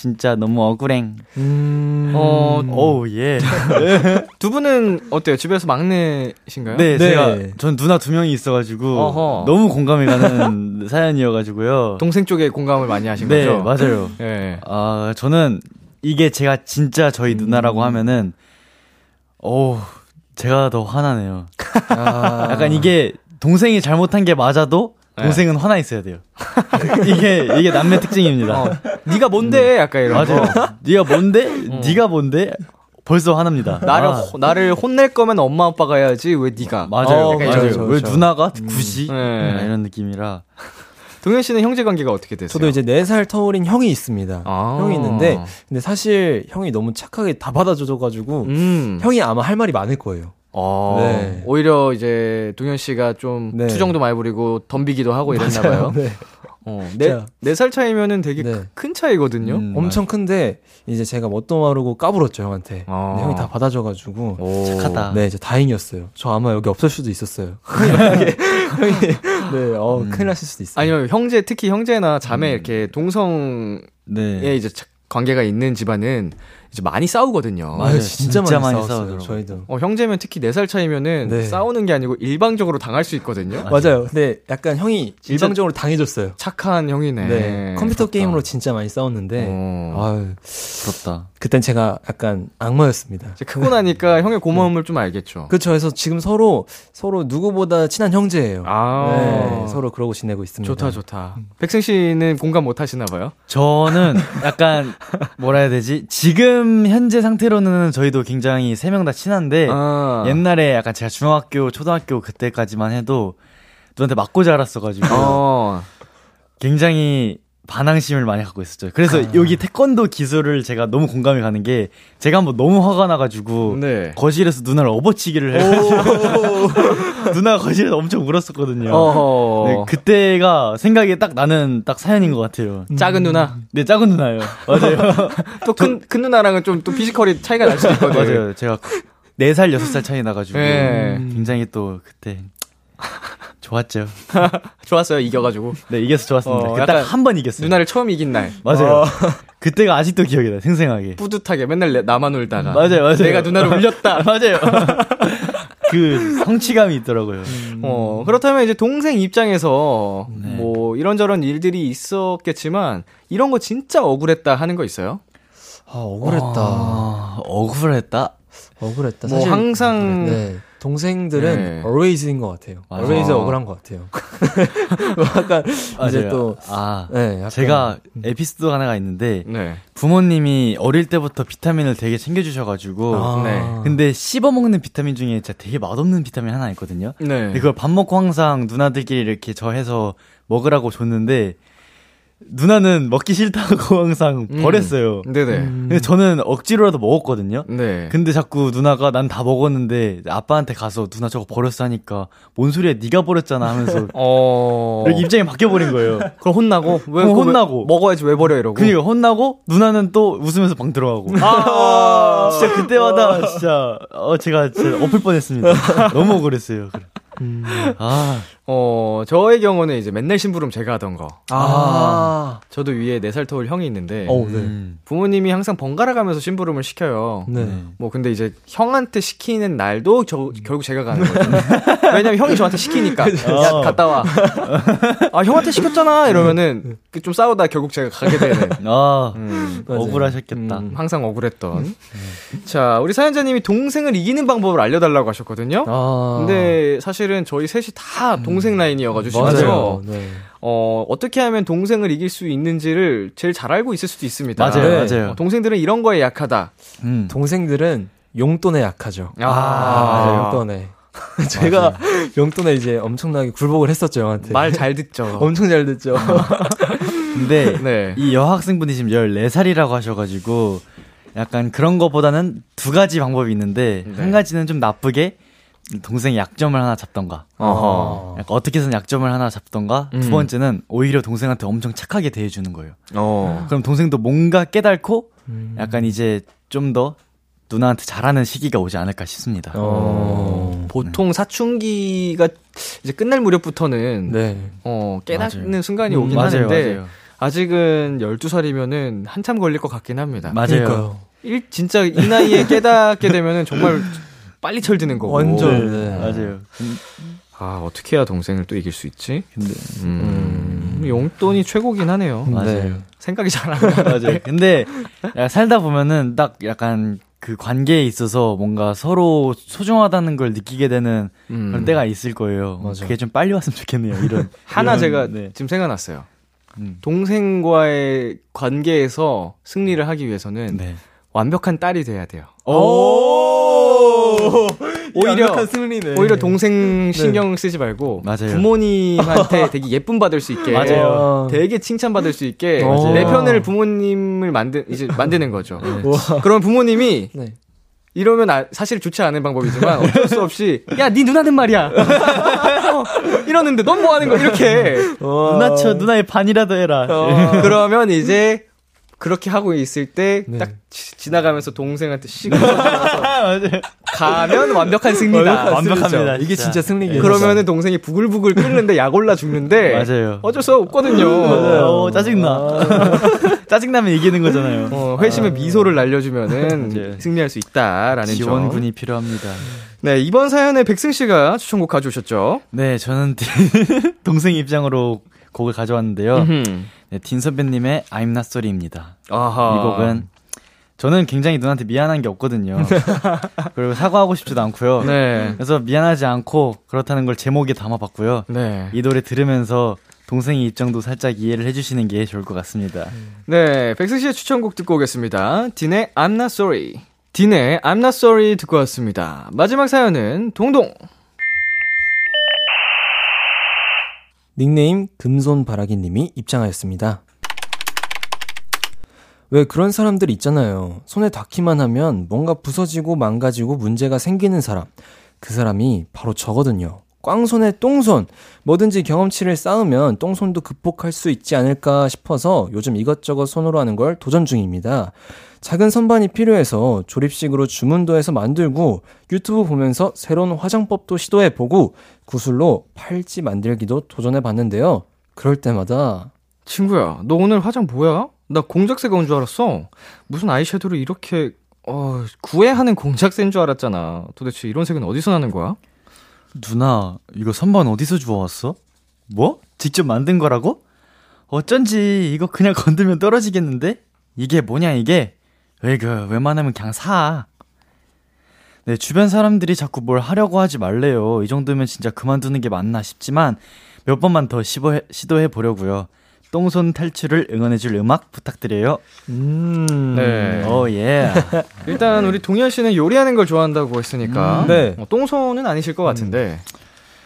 Speaker 3: 진짜 너무 억울행.
Speaker 4: 음.
Speaker 2: 어,
Speaker 3: 오우, 예. *laughs*
Speaker 2: 두 분은 어때요? 집에서 막내신가요?
Speaker 3: 네,
Speaker 4: 네.
Speaker 3: 제가, 전 누나 두 명이 있어가지고,
Speaker 2: 어허.
Speaker 3: 너무 공감이 가는 *laughs* 사연이어가지고요.
Speaker 2: 동생 쪽에 공감을 많이 하신
Speaker 3: 네,
Speaker 2: 거죠?
Speaker 3: 맞아요.
Speaker 2: 예.
Speaker 3: 아, 저는 이게 제가 진짜 저희 누나라고 하면은, 오, 제가 더 화나네요. *laughs*
Speaker 4: 아.
Speaker 3: 약간 이게 동생이 잘못한 게 맞아도 동생은 화나 있어야 돼요. *laughs* 이게 이게 남매 특징입니다.
Speaker 2: 어, 네가 뭔데? 약간 이런 거.
Speaker 3: 맞아요. 네가 뭔데? 네가 뭔데? 벌써 화납니다.
Speaker 2: 나를
Speaker 3: 아,
Speaker 2: 호- 나를 혼낼 거면 엄마 아빠가 해야지 왜 네가?
Speaker 3: 맞아요.
Speaker 2: 어,
Speaker 3: 맞아요.
Speaker 2: 약간 이런
Speaker 4: 그렇죠,
Speaker 3: 왜. 누나가 굳이
Speaker 2: 네.
Speaker 3: 아, 이런 느낌이라.
Speaker 2: 동현 씨는 형제 관계가 어떻게 되세요?
Speaker 4: 저도 이제 4살 터울인 형이 있습니다.
Speaker 2: 아.
Speaker 4: 형이 있는데, 근데 사실 형이 너무 착하게 다 받아줘가지고,
Speaker 2: 음.
Speaker 4: 형이 아마 할 말이 많을 거예요.
Speaker 2: 어,
Speaker 4: 네.
Speaker 2: 오히려 이제 동현 씨가 좀
Speaker 4: 네.
Speaker 2: 투정도 많이 부리고 덤비기도 하고 이랬나 봐요.
Speaker 4: 네.
Speaker 2: 어, 네,
Speaker 4: 자.
Speaker 2: 네살 차이면은 되게
Speaker 4: 네.
Speaker 2: 크- 큰 차이거든요.
Speaker 3: 음.
Speaker 4: 엄청 큰데, 이제 제가 뭣도 모르고 까불었죠, 형한테.
Speaker 2: 아.
Speaker 4: 형이 다 받아줘가지고,
Speaker 2: 오.
Speaker 3: 착하다.
Speaker 4: 네, 이제 다행이었어요. 저 아마 여기 없을 수도 있었어요. *laughs* 형이, 네, 어, 큰일 났을 수도 있어요.
Speaker 2: 아니면 형제 특히 형제나 자매 이렇게 동성에
Speaker 3: 네.
Speaker 2: 이제 자- 관계가 있는 집안은 이제 많이 싸우거든요.
Speaker 3: 맞아요.
Speaker 4: 진짜,
Speaker 3: 진짜
Speaker 4: 많이,
Speaker 3: 많이. 싸우더라고요.
Speaker 4: 저희도.
Speaker 2: 어, 형제면 특히 4살 차이면은
Speaker 4: 네.
Speaker 2: 싸우는 게 아니고 일방적으로 당할 수 있거든요.
Speaker 4: 맞아요. 근데 약간 형이 일방적으로 당해줬어요.
Speaker 2: 착한 형이네.
Speaker 4: 네. 컴퓨터
Speaker 2: 부럽다.
Speaker 4: 게임으로 진짜 많이 싸웠는데,
Speaker 2: 어.
Speaker 4: 아유,
Speaker 3: 부럽다.
Speaker 4: 그땐 제가 약간 악마였습니다.
Speaker 2: 이제 크고 나니까 *laughs* 형의 고마움을 좀 알겠죠.
Speaker 4: 그렇죠. 그래서 지금 서로 서로 누구보다 친한 형제예요.
Speaker 2: 아.
Speaker 4: 네, 서로 그러고 지내고 있습니다.
Speaker 2: 좋다, 좋다. 백승 씨는 공감 못 하시나 봐요?
Speaker 3: 저는 약간 뭐라 해야 되지? 지금 현재 상태로는 저희도 굉장히 세 명 다 친한데
Speaker 2: 아.
Speaker 3: 옛날에 약간 제가 중학교, 초등학교 그때까지만 해도 누한테 맞고 자랐어가지고
Speaker 2: 어.
Speaker 3: 굉장히 반항심을 많이 갖고 있었죠. 그래서 여기 태권도 기술을 제가 너무 공감이 가는 게 제가 한번 너무 화가 나가지고
Speaker 2: 네.
Speaker 3: 거실에서 누나를 업어치기를 해가지고 *laughs* 누나가 거실에서 엄청 울었었거든요.
Speaker 2: 어허.
Speaker 3: 네, 그때가 생각이 딱 나는 딱 사연인 것 같아요.
Speaker 2: 작은 누나.
Speaker 3: 네, 작은 누나예요. 맞아요. *laughs*
Speaker 2: 또 큰, 큰 누나랑은 좀 또 피지컬이 차이가 날 수도 있거든요. *laughs*
Speaker 3: 맞아요. 제가 4살, 6살 차이 나가지고
Speaker 2: 네.
Speaker 3: 굉장히 또 그때 좋았죠. *laughs*
Speaker 2: 좋았어요, 이겨가지고.
Speaker 3: 네, 이겨서 좋았습니다.
Speaker 2: 어,
Speaker 3: 그딱한 번 이겼어요.
Speaker 2: 누나를 처음 이긴 날.
Speaker 3: 맞아요. *laughs* 그때가 아직도 기억이 나요. 생생하게.
Speaker 2: 뿌듯하게 맨날 내- 나만 울다가.
Speaker 3: 맞아요, 맞아요.
Speaker 2: 내가 누나를 울렸다. *laughs*
Speaker 3: 맞아요. 그 성취감이 있더라고요.
Speaker 2: 어, 그렇다면 이제 동생 입장에서
Speaker 3: 네.
Speaker 2: 뭐 이런저런 일들이 있었겠지만 이런 거 진짜 억울했다 하는 거 있어요?
Speaker 4: 아, 억울했다.
Speaker 3: 아, 억울했다?
Speaker 4: 억울했다.
Speaker 2: 뭐
Speaker 4: 사실
Speaker 2: 항상
Speaker 4: 네. 동생들은
Speaker 2: 네.
Speaker 4: always인 것 같아요.
Speaker 3: 맞아.
Speaker 4: always 억울한 것 같아요. *laughs* 뭐 약간 이제
Speaker 3: 맞아요.
Speaker 4: 또
Speaker 3: 아,
Speaker 4: 네, 약간
Speaker 3: 제가 에피소드 하나가 있는데
Speaker 2: 네.
Speaker 3: 부모님이 어릴 때부터 비타민을 되게 챙겨주셔가지고
Speaker 4: 아,
Speaker 2: 네.
Speaker 3: 근데 씹어 먹는 비타민 중에 진짜 되게 맛없는 비타민 하나 있거든요.
Speaker 2: 네.
Speaker 3: 근데 그걸 밥 먹고 항상 누나들끼리 이렇게 저 해서 먹으라고 줬는데 누나는 먹기 싫다고 *laughs* 항상
Speaker 2: 음.
Speaker 3: 버렸어요.
Speaker 2: 네네.
Speaker 3: 근데 저는 억지로라도 먹었거든요.
Speaker 2: 네.
Speaker 3: 근데 자꾸 누나가 난 다 먹었는데 아빠한테 가서 누나 저거 버렸어 하니까 뭔 소리야 네가 버렸잖아 하면서 *laughs*
Speaker 2: 어.
Speaker 3: 입장이 바뀌어 버린 거예요.
Speaker 2: 그럼 혼나고? 왜,
Speaker 3: 어,
Speaker 2: 그거 왜-
Speaker 3: 혼나고.
Speaker 2: 먹어야지 왜 버려 이러고.
Speaker 3: 그니까 혼나고 누나는 또 웃으면서 방 들어가고.
Speaker 2: 아,
Speaker 3: 진짜 그때마다 진짜 어 제가 진짜 엎을 뻔했습니다. *laughs* 너무 억울했어요. 그래. *laughs* 아
Speaker 2: 어, 저의 경우는 이제 맨날 심부름 제가 하던 거.
Speaker 4: 아,
Speaker 2: 저도 위에 4살 터울 형이 있는데
Speaker 4: 어, 네.
Speaker 3: 음.
Speaker 2: 부모님이 항상 번갈아 가면서 심부름을 시켜요.
Speaker 4: 네.
Speaker 2: 뭐 근데 이제 형한테 시키는 날도 저 결국 제가 가는 거죠. *laughs* 왜냐면 형이 저한테 시키니까 야
Speaker 3: 어.
Speaker 2: 갔다 와. 아 형한테 시켰잖아 이러면은 그좀 싸우다 결국 제가 가게 되는. *laughs*
Speaker 3: 아
Speaker 2: 음.
Speaker 3: 억울하셨겠다.
Speaker 2: 음, 항상 억울했던. 자 우리 사연자님이 동생을 이기는 방법을 알려달라고 하셨거든요.
Speaker 4: 아,
Speaker 2: 근데 사실 은 저희 셋이 다 동생 라인이어가지고
Speaker 4: 맞아요. 네.
Speaker 2: 어, 어떻게 하면 동생을 이길 수 있는지를 제일 잘 알고 있을 수도 있습니다.
Speaker 3: 맞아요,
Speaker 4: 네.
Speaker 3: 맞아요.
Speaker 2: 어, 동생들은 이런 거에 약하다.
Speaker 3: 음.
Speaker 4: 동생들은 용돈에 약하죠.
Speaker 2: 아,
Speaker 4: 아, 용돈에. *laughs* 제가 용돈에 이제 엄청나게 굴복을 했었죠, 형한테.
Speaker 2: 말 잘 듣죠. *laughs*
Speaker 4: 엄청 잘 듣죠. *laughs*
Speaker 3: 근데
Speaker 2: 네.
Speaker 3: 이 여학생분이 지금 14살이라고 하셔가지고 약간 그런 거보다는 두 가지 방법이 있는데
Speaker 2: 네.
Speaker 3: 한 가지는 좀 나쁘게 동생의 약점을 하나 잡던가
Speaker 2: 어허.
Speaker 3: 약간 어떻게 해서 약점을 하나 잡던가
Speaker 2: 음.
Speaker 3: 두 번째는 오히려 동생한테 엄청 착하게 대해주는 거예요.
Speaker 2: 어.
Speaker 3: 그럼 동생도 뭔가 깨달고
Speaker 4: 음.
Speaker 3: 약간 이제 좀 더 누나한테 잘하는 시기가 오지 않을까 싶습니다.
Speaker 4: 어.
Speaker 2: 보통 사춘기가 이제 끝날 무렵부터는
Speaker 4: 네.
Speaker 2: 어, 깨닫는
Speaker 3: 맞아요.
Speaker 2: 순간이
Speaker 4: 음,
Speaker 2: 오긴
Speaker 3: 맞아요,
Speaker 2: 하는데
Speaker 3: 맞아요.
Speaker 2: 아직은 12살이면 한참 걸릴 것 같긴 합니다.
Speaker 3: 맞아요.
Speaker 4: 그러니까요.
Speaker 2: 일, 진짜 이 나이에 *laughs* 깨닫게 되면은 정말 빨리 철드는 거고.
Speaker 4: 완전. 네.
Speaker 3: 맞아요.
Speaker 2: 아, 어떻게 해야 동생을 또 이길 수 있지?
Speaker 3: 근데
Speaker 2: 음, 용돈이 최고긴 하네요.
Speaker 3: 맞아요.
Speaker 2: 생각이 잘 안 나. *laughs*
Speaker 3: 맞아요. 근데 살다 보면은 딱 약간 그 관계에 있어서 뭔가 서로 소중하다는 걸 느끼게 되는
Speaker 2: 음.
Speaker 3: 그런 때가 있을 거예요.
Speaker 4: 맞아.
Speaker 3: 그게 좀 빨리 왔으면 좋겠네요. 이런 *laughs*
Speaker 2: 하나
Speaker 3: 이런,
Speaker 2: 제가
Speaker 3: 네.
Speaker 2: 지금 생각났어요.
Speaker 3: 음.
Speaker 2: 동생과의 관계에서 승리를 하기 위해서는
Speaker 3: 네.
Speaker 2: 완벽한 딸이 돼야 돼요.
Speaker 4: 오!
Speaker 2: 오히려. 오히려 동생 신경 쓰지 말고
Speaker 3: 맞아요.
Speaker 2: 부모님한테 *laughs* 되게 예쁨 받을 수 있게
Speaker 3: 맞아요.
Speaker 2: 되게 칭찬 받을 수 있게
Speaker 4: 맞아요.
Speaker 2: 내 편을 부모님을 만든 이제 만드는 거죠.
Speaker 4: 와.
Speaker 2: 그럼 부모님이
Speaker 4: 네.
Speaker 2: 이러면 아- 사실 좋지 않은 방법이지만 *laughs* 어쩔 수 없이 야 네 누나는 말이야 *laughs* 어, 이러는데 넌 뭐 하는 거야 이렇게
Speaker 3: 누나 쳐 누나의 반이라도 해라.
Speaker 2: 어, 그러면 이제 그렇게 하고 있을 때
Speaker 4: 네.
Speaker 2: 딱 지나가면서 동생한테 씩 웃어주면서 가면 완벽한 승리다.
Speaker 3: 완벽합니다.
Speaker 4: 이게 진짜
Speaker 3: 진짜.
Speaker 4: 승리예요.
Speaker 2: 그러면은 동생이 부글부글 끓는데 약 올라 죽는데 *laughs*
Speaker 3: 맞아요.
Speaker 2: 어쩔 수 없거든요. *laughs*
Speaker 3: 맞아요. 어, 짜증나. *laughs* 짜증나면 이기는 거잖아요.
Speaker 2: 어, 회심의 미소를 날려주면은
Speaker 3: 맞아요.
Speaker 2: 승리할 수 있다라는 점.
Speaker 3: 지원군이 필요합니다.
Speaker 2: 네, 이번 사연에 백승 씨가 추천곡 가져오셨죠?
Speaker 3: 네, 저는 동생 입장으로 곡을 가져왔는데요. 네, 딘 선배님의 I'm Not Sorry입니다.
Speaker 2: 아하.
Speaker 3: 이 곡은 저는 굉장히 누나한테 미안한 게 없거든요. *laughs* 그리고 사과하고 싶지도 않고요.
Speaker 2: 네.
Speaker 3: 그래서 미안하지 않고 그렇다는 걸 제목에 담아봤고요.
Speaker 2: 네.
Speaker 3: 이 노래 들으면서 동생의 입장도 살짝 이해를 해주시는 게 좋을 것 같습니다.
Speaker 2: 네, 백승 씨의 추천곡 듣고 오겠습니다. 딘의 I'm Not Sorry. 딘의 I'm Not Sorry 듣고 왔습니다. 마지막 사연은 동동.
Speaker 4: 닉네임 금손바라기님이 입장하였습니다. 왜 그런 사람들 있잖아요. 손에 닿기만 하면 뭔가 부서지고 망가지고 문제가 생기는 사람. 그 사람이 바로 저거든요. 꽝손에 똥손. 뭐든지 경험치를 쌓으면 똥손도 극복할 수 있지 않을까 싶어서 요즘 이것저것 손으로 하는 걸 도전 중입니다. 작은 선반이 필요해서 조립식으로 주문도 해서 만들고 유튜브 보면서 새로운 화장법도 시도해보고 구슬로 팔찌 만들기도 도전해봤는데요. 그럴 때마다
Speaker 2: 친구야, 너 오늘 화장 뭐야? 나 공작새가 온 줄 알았어. 무슨 아이섀도우를 이렇게, 어, 구애하는 공작새인 줄 알았잖아. 도대체 이런 색은 어디서 나는 거야?
Speaker 3: 누나, 이거 선반 어디서 주워왔어? 뭐? 직접 만든 거라고? 어쩐지 이거 그냥 *laughs* 건들면 떨어지겠는데? 이게 뭐냐 이게? 왜그 웬만하면 그냥 사. 네, 주변 사람들이 자꾸 뭘 하려고 하지 말래요. 이 정도면 진짜 그만두는 게 맞나 싶지만 몇 번만 더 시도해, 시도해 보려고요. 똥손 탈출을 응원해줄 음악 부탁드려요.
Speaker 4: 음.
Speaker 2: 네.
Speaker 3: 오 예. *laughs*
Speaker 2: 일단 우리 동현 씨는 요리하는 걸 좋아한다고 했으니까.
Speaker 4: 음, 네.
Speaker 2: 어, 똥손은 아니실 것 같은데.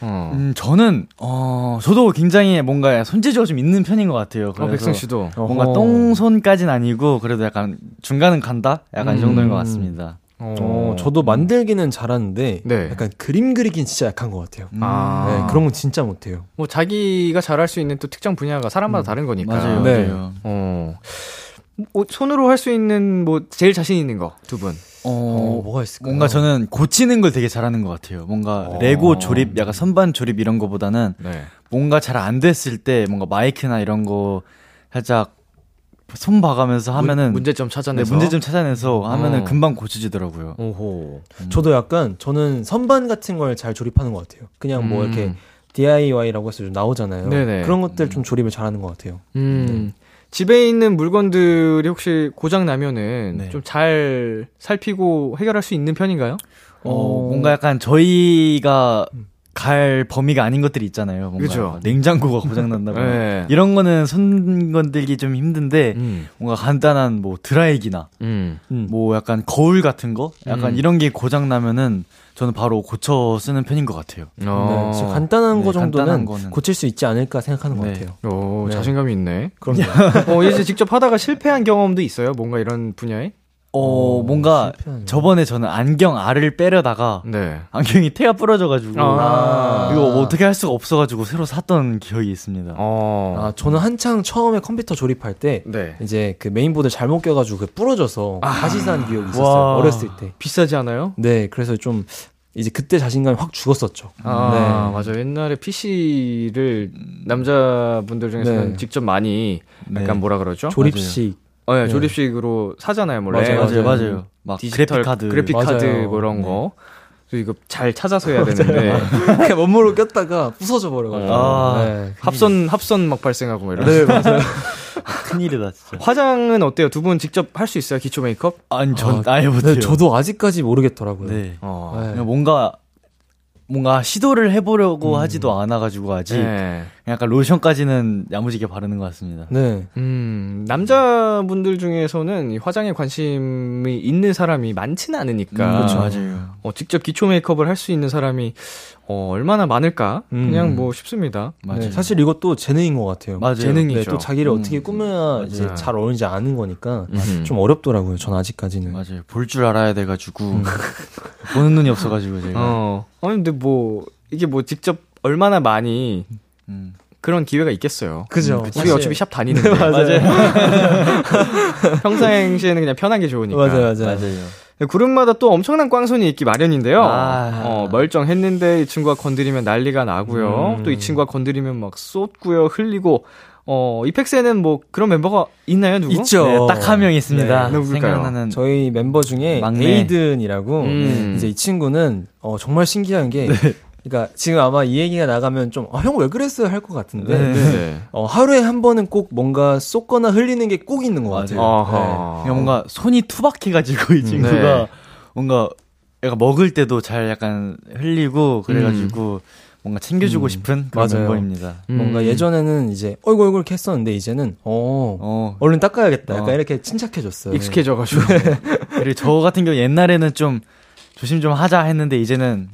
Speaker 2: 어.
Speaker 3: 음, 저는 어 저도 굉장히 뭔가 손재주가 좀 있는 편인 것 같아요.
Speaker 2: 어,
Speaker 3: 그래서
Speaker 2: 백승 씨도.
Speaker 3: 뭔가. 똥손까진 아니고 그래도 약간 중간은 간다? 약간 이 정도인 것
Speaker 4: 음.
Speaker 3: 같습니다.
Speaker 4: 어, 저도 만들기는 잘하는데
Speaker 2: 네.
Speaker 4: 약간 그림 그리긴 진짜 약한 것 같아요.
Speaker 2: 아.
Speaker 4: 네, 그런 건 진짜 못해요.
Speaker 2: 뭐 자기가 잘할 수 있는 또 특정 분야가 사람마다 다른 거니까.
Speaker 3: 맞아요,
Speaker 4: 네.
Speaker 3: 맞아요.
Speaker 2: 어. 뭐 손으로 할 수 있는 뭐 제일 자신 있는 거 두 분.
Speaker 4: 어,
Speaker 3: 어,
Speaker 4: 뭐가 있을까요?
Speaker 3: 뭔가 저는 고치는 걸 되게 잘하는 것 같아요. 뭔가
Speaker 2: 어.
Speaker 3: 레고 조립, 약간 선반 조립 이런 거보다는
Speaker 2: 네.
Speaker 3: 뭔가 잘 안 됐을 때 뭔가 마이크나 이런 거 살짝 손 봐가면서 하면은
Speaker 2: 문 제점
Speaker 3: 네,
Speaker 2: 찾아내서.
Speaker 3: 문제점 찾아내서 하면은
Speaker 2: 어.
Speaker 3: 금방 고쳐지더라고요.
Speaker 2: 오호.
Speaker 4: 저도 약간 저는 선반 같은 걸 잘 조립하는 것 같아요. 그냥 뭐
Speaker 2: 음.
Speaker 4: 이렇게 DIY라고 해서 좀 나오잖아요.
Speaker 2: 네네.
Speaker 4: 그런 것들 좀 조립을 잘하는 것 같아요.
Speaker 2: 음. 집에 있는 물건들이 혹시 고장 나면은
Speaker 3: 네.
Speaker 2: 좀잘 살피고 해결할 수 있는 편인가요?
Speaker 3: 어, 뭔가 약간 저희가 갈 범위가 아닌 것들이 있잖아요. 뭔가
Speaker 2: 그죠.
Speaker 3: 냉장고가 고장난다거나 *laughs*
Speaker 2: 네.
Speaker 3: 이런 거는 손 건들기 좀 힘든데
Speaker 2: 음.
Speaker 3: 뭔가 간단한 뭐 드라이기나
Speaker 2: 음.
Speaker 4: 음.
Speaker 3: 뭐 약간 거울 같은 거 약간
Speaker 2: 음.
Speaker 3: 이런 게 고장 나면은 저는 바로 고쳐 쓰는 편인 것 같아요.
Speaker 2: 어.
Speaker 4: 네, 진짜 간단한
Speaker 3: 네,
Speaker 4: 거 정도는
Speaker 3: 간단한 거는.
Speaker 4: 고칠 수 있지 않을까 생각하는 것
Speaker 3: 네.
Speaker 4: 같아요.
Speaker 2: 오,
Speaker 4: 네.
Speaker 2: 자신감이 있네.
Speaker 4: 그럼요. *laughs*
Speaker 2: 어, 이제 직접 하다가 실패한 경험도 있어요? 뭔가 이런 분야에?
Speaker 3: 어,
Speaker 4: 어,
Speaker 3: 뭔가
Speaker 4: 실패하네.
Speaker 3: 저번에 저는 안경 알을 빼려다가
Speaker 2: 네.
Speaker 3: 안경이 태가 부러져가지고
Speaker 2: 아.
Speaker 3: 이거 어떻게 할 수가 없어가지고 새로 샀던 기억이 있습니다.
Speaker 2: 어.
Speaker 4: 아, 저는 한창 처음에 컴퓨터 조립할 때
Speaker 2: 네.
Speaker 4: 이제 그 메인보드 잘못 껴가지고 그 부러져서 다시 산 기억이 있었어요.
Speaker 3: 와.
Speaker 4: 어렸을 때.
Speaker 2: 비싸지 않아요?
Speaker 4: 네, 그래서 좀 이제 그때 자신감이 확 죽었었죠.
Speaker 2: 아,
Speaker 4: 네.
Speaker 2: 맞아요. 옛날에 PC를 남자분들 중에서는
Speaker 4: 네.
Speaker 2: 직접 많이
Speaker 3: 네.
Speaker 2: 약간 뭐라 그러죠?
Speaker 4: 조립식.
Speaker 2: 어, 예,
Speaker 4: 네.
Speaker 2: 조립식으로 사잖아요, 몰래.
Speaker 4: 맞아요,
Speaker 3: 맞아요,
Speaker 4: 맞아요.
Speaker 3: 막
Speaker 2: 디지털
Speaker 3: 그래픽 카드,
Speaker 2: 그래픽 카드
Speaker 4: 맞아요.
Speaker 2: 뭐 이런
Speaker 3: 네.
Speaker 2: 거. 이거 잘 찾아서 해야 되는데 *laughs*
Speaker 4: 그냥 원모로 꼈다가 부서져 버려가지고.
Speaker 3: 아.
Speaker 4: 네.
Speaker 2: 합선 합선 막 발생하고 뭐 이런.
Speaker 4: 네, 맞아요. *laughs*
Speaker 3: 큰일이다 진짜.
Speaker 2: 화장은 어때요? 두 분 직접 할 수 있어요? 기초 메이크업?
Speaker 3: 아니 전
Speaker 4: 아,
Speaker 3: 아예 못해요.
Speaker 4: 네, 저도 아직까지 모르겠더라고요.
Speaker 3: 네.
Speaker 2: 어.
Speaker 4: 네.
Speaker 3: 그냥 뭔가 뭔가 시도를 해보려고
Speaker 4: 음.
Speaker 3: 하지도 않아가지고 아직
Speaker 2: 네.
Speaker 3: 약간 로션까지는 야무지게 바르는 것 같습니다.
Speaker 4: 네.
Speaker 2: 음, 남자분들 중에서는 이 화장에 관심이 있는 사람이 많지는 않으니까.
Speaker 3: 그렇죠, 맞아요.
Speaker 2: 어, 직접 기초 메이크업을 할 수 있는 사람이 어, 얼마나 많을까?
Speaker 4: 음.
Speaker 2: 그냥 뭐 싶습니다.
Speaker 3: 맞아요.
Speaker 4: 네, 사실 이것도 재능인 것 같아요.
Speaker 3: 맞아요.
Speaker 2: 재능이죠.
Speaker 4: 네, 또 자기를
Speaker 3: 음.
Speaker 4: 어떻게 꾸며야 이제. 잘 어울리지 않은 거니까
Speaker 2: 음.
Speaker 4: 좀 어렵더라고요. 전 아직까지는.
Speaker 3: 맞아요. 볼 줄 알아야 돼가지고 *laughs* 보는 눈이 없어가지고 제가.
Speaker 2: 어. 아니 근데 뭐 이게 뭐 직접 얼마나 많이
Speaker 3: 음.
Speaker 2: 그런 기회가 있겠어요.
Speaker 4: 그죠.
Speaker 2: 우리 어차피 샵 다니는데. *laughs*
Speaker 4: 맞아요. *laughs*
Speaker 2: 평상시에는 그냥 편한 게 좋으니까.
Speaker 4: 맞아요, 맞아요.
Speaker 3: 맞아요.
Speaker 2: 그룹마다 또 엄청난 꽝손이 있기 마련인데요.
Speaker 3: 아.
Speaker 2: 어, 멀쩡했는데 이 친구가 건드리면 난리가 나고요.
Speaker 4: 음.
Speaker 2: 또이 친구가 건드리면 막 쏟고요, 흘리고 어, 이펙스에는 뭐 그런 멤버가 있나요, 누구?
Speaker 4: 있죠.
Speaker 3: 네, 딱한 명 있습니다.
Speaker 2: 네, 누굴까요?
Speaker 3: 생각나는
Speaker 4: 저희 멤버 중에
Speaker 3: 막내.
Speaker 4: 에이든이라고
Speaker 2: 음.
Speaker 4: 이제 이 친구는 어, 정말 신기한 게 그러니까 지금 아마 이 얘기가 나가면 좀 아, 형왜 그랬어요 할 것 같은데
Speaker 3: 네.
Speaker 2: 네.
Speaker 4: 어, 하루에 한 번은 꼭 뭔가 쏟거나 흘리는 게 꼭 있는 것 같아요.
Speaker 2: 아하.
Speaker 3: 그냥 뭔가 손이 투박해가지고 이 친구가
Speaker 2: 네.
Speaker 3: 뭔가 약간 먹을 때도 잘 약간 흘리고 그래가지고 뭔가 챙겨주고
Speaker 4: 음.
Speaker 3: 싶은 그런
Speaker 4: 맞아요.
Speaker 3: 멤버입니다.
Speaker 2: 음.
Speaker 4: 뭔가 예전에는 이제 어이구 어이구 이렇게 했었는데 이제는 어,
Speaker 3: 어
Speaker 4: 얼른 닦아야겠다. 약간
Speaker 3: 어.
Speaker 4: 이렇게 침착해졌어요.
Speaker 2: 익숙해져가지고. *laughs*
Speaker 3: 그리고 저 같은 경우 옛날에는 좀 조심 좀 하자 했는데 이제는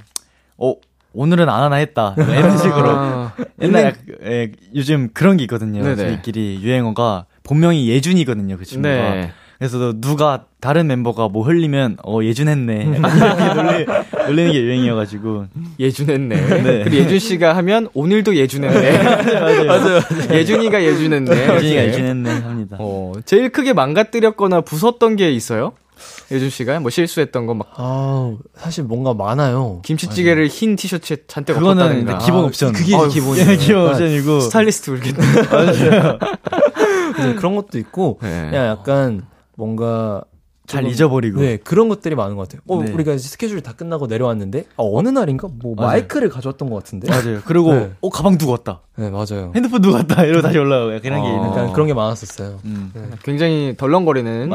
Speaker 3: 어 오늘은 안 하나 했다 *laughs* 이런 식으로
Speaker 2: 아,
Speaker 3: 옛날 약, 예, 요즘 그런 게 있거든요.
Speaker 2: 네네.
Speaker 3: 저희끼리 유행어가 본명이 예준이거든요. 그 친구가.
Speaker 2: 네.
Speaker 3: 그래서 누가 다른 멤버가 뭐 흘리면 어 예준 했네 이렇게 놀리, 놀리는 게 유행이어가지고
Speaker 2: 예준했네.
Speaker 3: 네.
Speaker 2: 그리고 예준 씨가 하면 오늘도 예준했네. *laughs* 맞아요, 맞아요. 예준이가 예준했네.
Speaker 3: 예준이가
Speaker 2: 이렇게.
Speaker 3: 예준 했네 합니다.
Speaker 2: 어, 제일 크게 망가뜨렸거나 부쉈던 게 있어요? 예준 씨가 뭐 실수했던 거 막
Speaker 4: 아 사실 뭔가 많아요.
Speaker 2: 김치찌개를 흰 티셔츠에 잔뜩
Speaker 3: 그거는. 근데 기본
Speaker 4: 아,
Speaker 3: 옵션.
Speaker 4: 그게
Speaker 2: 아유,
Speaker 4: 기본이에요.
Speaker 3: 예, 기본 옵션이고
Speaker 2: 스타일리스트 울겠네. *laughs*
Speaker 4: 네, *laughs* 그런 것도 있고
Speaker 2: 네.
Speaker 4: 그냥 약간 뭔가
Speaker 3: 잘
Speaker 4: 조금-
Speaker 3: 잊어버리고.
Speaker 4: 네 그런 것들이 많은 것 같아요. 어
Speaker 3: 네.
Speaker 4: 우리가 이제 스케줄이 다 끝나고 내려왔는데 아, 어느 날인가 뭐
Speaker 3: 맞아요.
Speaker 4: 마이크를 가져왔던 것 같은데.
Speaker 3: 맞아요. 그리고
Speaker 4: 네.
Speaker 3: 어 가방 두고 왔다.
Speaker 4: 네 맞아요.
Speaker 3: 핸드폰 두고 왔다. 이러고 다시 올라오고 약간 이런 게
Speaker 2: 어.
Speaker 3: 있는
Speaker 4: 약간
Speaker 3: 거.
Speaker 4: 그런 게 많았었어요.
Speaker 3: 음.
Speaker 2: 굉장히 덜렁거리는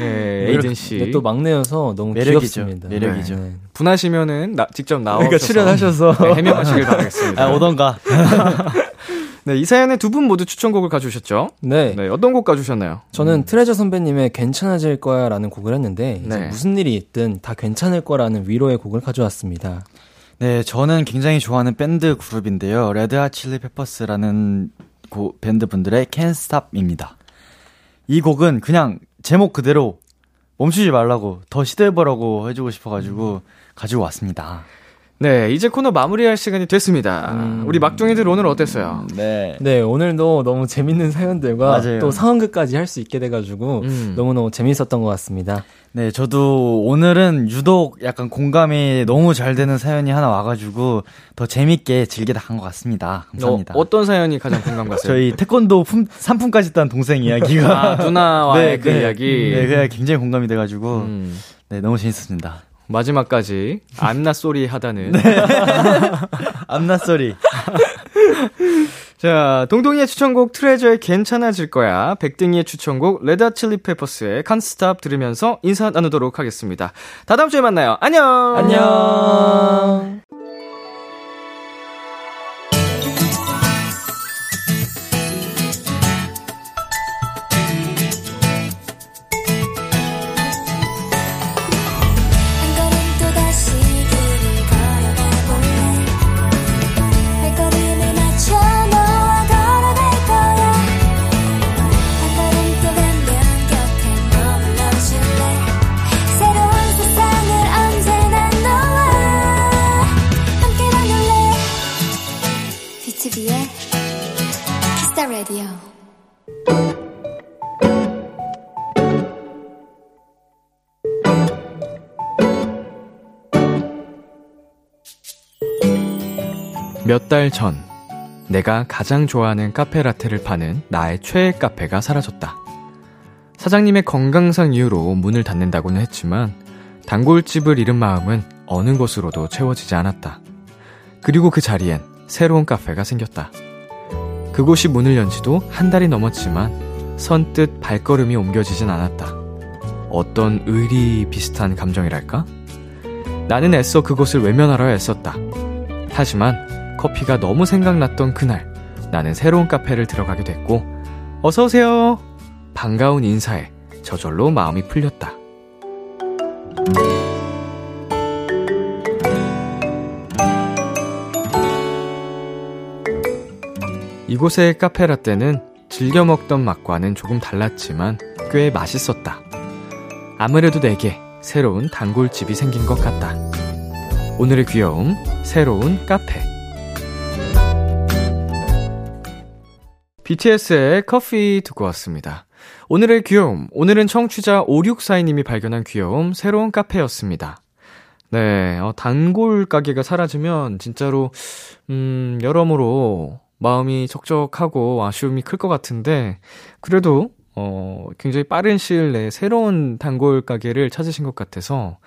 Speaker 2: 예, 에이든 씨.
Speaker 4: 근데 또 막내여서 너무
Speaker 3: 매력이죠.
Speaker 4: 귀엽습니다.
Speaker 3: 매력이죠.
Speaker 4: 네.
Speaker 2: 분하시면은 나, 직접 나오셔서
Speaker 4: 그러니까 출연하셔서
Speaker 2: 네, 해명하시길 바라겠습니다.
Speaker 3: 아 오던가. *laughs*
Speaker 2: 네, 이 사연에 두 분 모두 추천곡을 가져오셨죠?
Speaker 4: 네.
Speaker 2: 네, 어떤 곡 가져오셨나요?
Speaker 4: 저는 TREASURE 선배님의 괜찮아질 거야 라는 곡을 했는데
Speaker 2: 네.
Speaker 4: 무슨 일이 있든 다 괜찮을 거라는 위로의 곡을 가져왔습니다.
Speaker 3: 네, 저는 굉장히 좋아하는 밴드 그룹인데요. Red Hot Chili Peppers라는 고, 밴드 분들의 Can't Stop입니다. 이 곡은 그냥 제목 그대로 멈추지 말라고 더 시도해보라고 해주고 싶어가지고 가지고 왔습니다.
Speaker 2: 네, 이제 코너 마무리할 시간이 됐습니다. 우리 막둥이들 오늘 어땠어요?
Speaker 3: 네.
Speaker 4: 네, 오늘도 너무 재밌는 사연들과
Speaker 3: 맞아요.
Speaker 4: 또 상황극까지 할 수 있게 돼가지고
Speaker 2: 음.
Speaker 4: 너무너무 재밌었던 것 같습니다.
Speaker 3: 네, 저도 오늘은 유독 약간 공감이 너무 잘 되는 사연이 하나 와가지고 더 재밌게 즐기다 간 것 같습니다. 감사합니다.
Speaker 2: 어, 어떤 사연이 가장 공감 갔어요?
Speaker 3: 저희 태권도 품, 상품까지 딴 동생 이야기가
Speaker 2: 아, 누나와의 *laughs* 그
Speaker 3: 네,
Speaker 2: 이야기.
Speaker 3: 네, 그게 굉장히 공감이 돼가지고
Speaker 2: 음,
Speaker 3: 네, 너무 재밌었습니다.
Speaker 2: 마지막까지 암나 소리 하다는.
Speaker 3: 암나소리. *laughs*
Speaker 2: 자, 동동이의 추천곡 TREASURE의 괜찮아질 거야. 백승이의 추천곡 레다 칠리 페퍼스의 칸스탑 들으면서 인사 나누도록 하겠습니다. 다다음 주에 만나요. 안녕.
Speaker 4: 안녕.
Speaker 2: 달 전, 내가 가장 좋아하는 카페 라테를 파는 나의 최애 카페가 사라졌다. 사장님의 건강상 이유로 문을 닫는다고는 했지만, 단골집을 잃은 마음은 어느 곳으로도 채워지지 않았다. 그리고 그 자리엔 새로운 카페가 생겼다. 그곳이 문을 연 지도 한 달이 넘었지만, 선뜻 발걸음이 옮겨지진 않았다. 어떤 의리 비슷한 감정이랄까? 나는 애써 그곳을 외면하려 애썼다. 하지만 커피가 너무 생각났던 그날 나는 새로운 카페를 들어가게 됐고 어서오세요. 반가운 인사에 저절로 마음이 풀렸다. 이곳의 카페라떼는 즐겨 먹던 맛과는 조금 달랐지만 꽤 맛있었다. 아무래도 내게 새로운 단골집이 생긴 것 같다. 오늘의 귀여움, 새로운 카페. BTS의 커피 듣고 왔습니다. 오늘의 귀여움, 오늘은 청취자 5642님이 발견한 귀여움, 새로운 카페였습니다. 네, 어, 단골 가게가 사라지면 진짜로, 음, 여러모로, 마음이 적적하고 아쉬움이 클 것 같은데, 그래도, 어, 굉장히 빠른 시일 내에 새로운 단골 가게를 찾으신 것 같아서,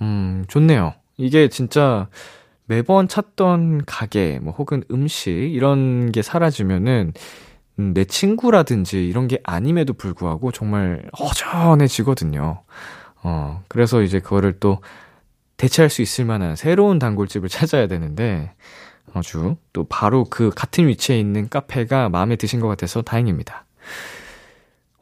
Speaker 2: 음, 좋네요. 이게 진짜 매번 찾던 가게, 뭐, 혹은 음식, 이런 게 사라지면은, 음, 내 친구라든지 이런 게 아님에도 불구하고 정말 허전해지거든요. 어, 그래서 이제 그거를 또 대체할 수 있을 만한 새로운 단골집을 찾아야 되는데, 아주 또 바로 그 같은 위치에 있는 카페가 마음에 드신 것 같아서 다행입니다.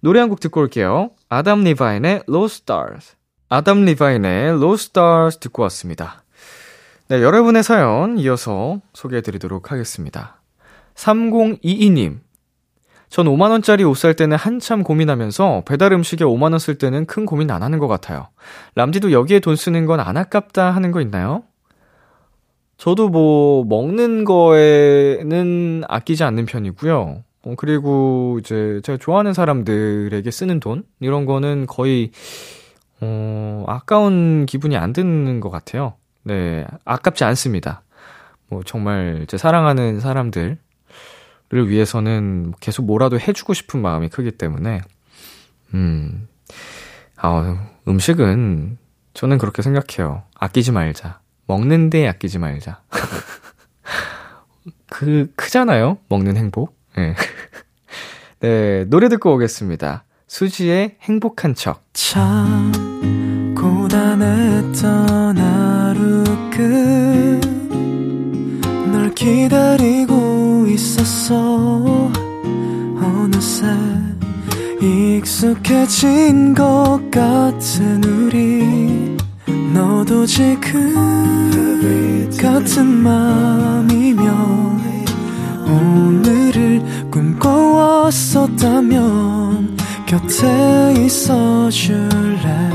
Speaker 2: 노래 한 곡 듣고 올게요. 아담 리바인의 Lost Stars. 아담 리바인의 Lost Stars 듣고 왔습니다. 네, 여러분의 사연 이어서 소개해 드리도록 하겠습니다. 3022님. 전 5만원짜리 옷 살 때는 한참 고민하면서 배달 음식에 5만원 쓸 때는 큰 고민 안 하는 것 같아요. 람디도 여기에 돈 쓰는 건 안 아깝다 하는 거 있나요? 저도 뭐, 먹는 거에는 아끼지 않는 편이고요. 어, 그리고 이제 제가 좋아하는 사람들에게 쓰는 돈? 이런 거는 거의, 어, 아까운 기분이 안 드는 것 같아요. 네, 아깝지 않습니다. 뭐, 정말 제 사랑하는 사람들, 를 위해서는 계속 뭐라도 해주고 싶은 마음이 크기 때문에, 음, 아, 음식은 저는 그렇게 생각해요. 아끼지 말자. 먹는데 아끼지 말자. *laughs* 그, 크잖아요? 먹는 행복. 네. *laughs* 네, 노래 듣고 오겠습니다. 수지의 행복한 척.
Speaker 5: 참 고단했던 하루 끝널 기다리고 있었어 어느새 익숙해진 것 같은 우리 너도 지금 같은 맘이면 오늘을 꿈꿔왔었다면 곁에 있어 줄래?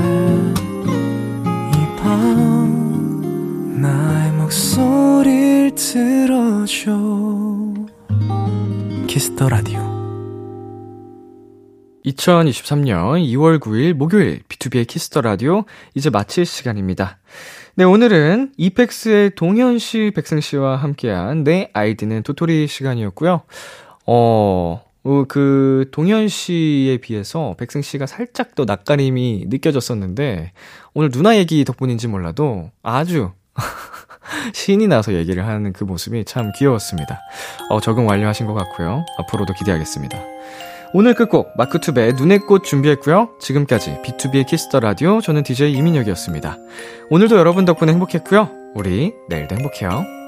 Speaker 5: 이 밤 나의 목소리를 들어줘. Kiss the Radio.
Speaker 2: 2023년 2월 9일 목요일 B2B의 키스터 라디오 이제 마칠 시간입니다. 네, 오늘은 EPEX의 동현 씨, 백승 씨와 함께한 내 아이디는 도토리 시간이었고요. 어, 어, 그 동현 씨에 비해서 백승 씨가 살짝 더 낯가림이 느껴졌었는데 오늘 누나 얘기 덕분인지 몰라도 아주 *laughs* 신이 나서 얘기를 하는 그 모습이 참 귀여웠습니다. 어, 적응 완료하신 것 같고요. 앞으로도 기대하겠습니다. 오늘 끝곡 마크툽의 눈의 꽃 준비했고요. 지금까지 B2B의 키스터 라디오 저는 DJ 이민혁이었습니다. 오늘도 여러분 덕분에 행복했고요. 우리 내일도 행복해요.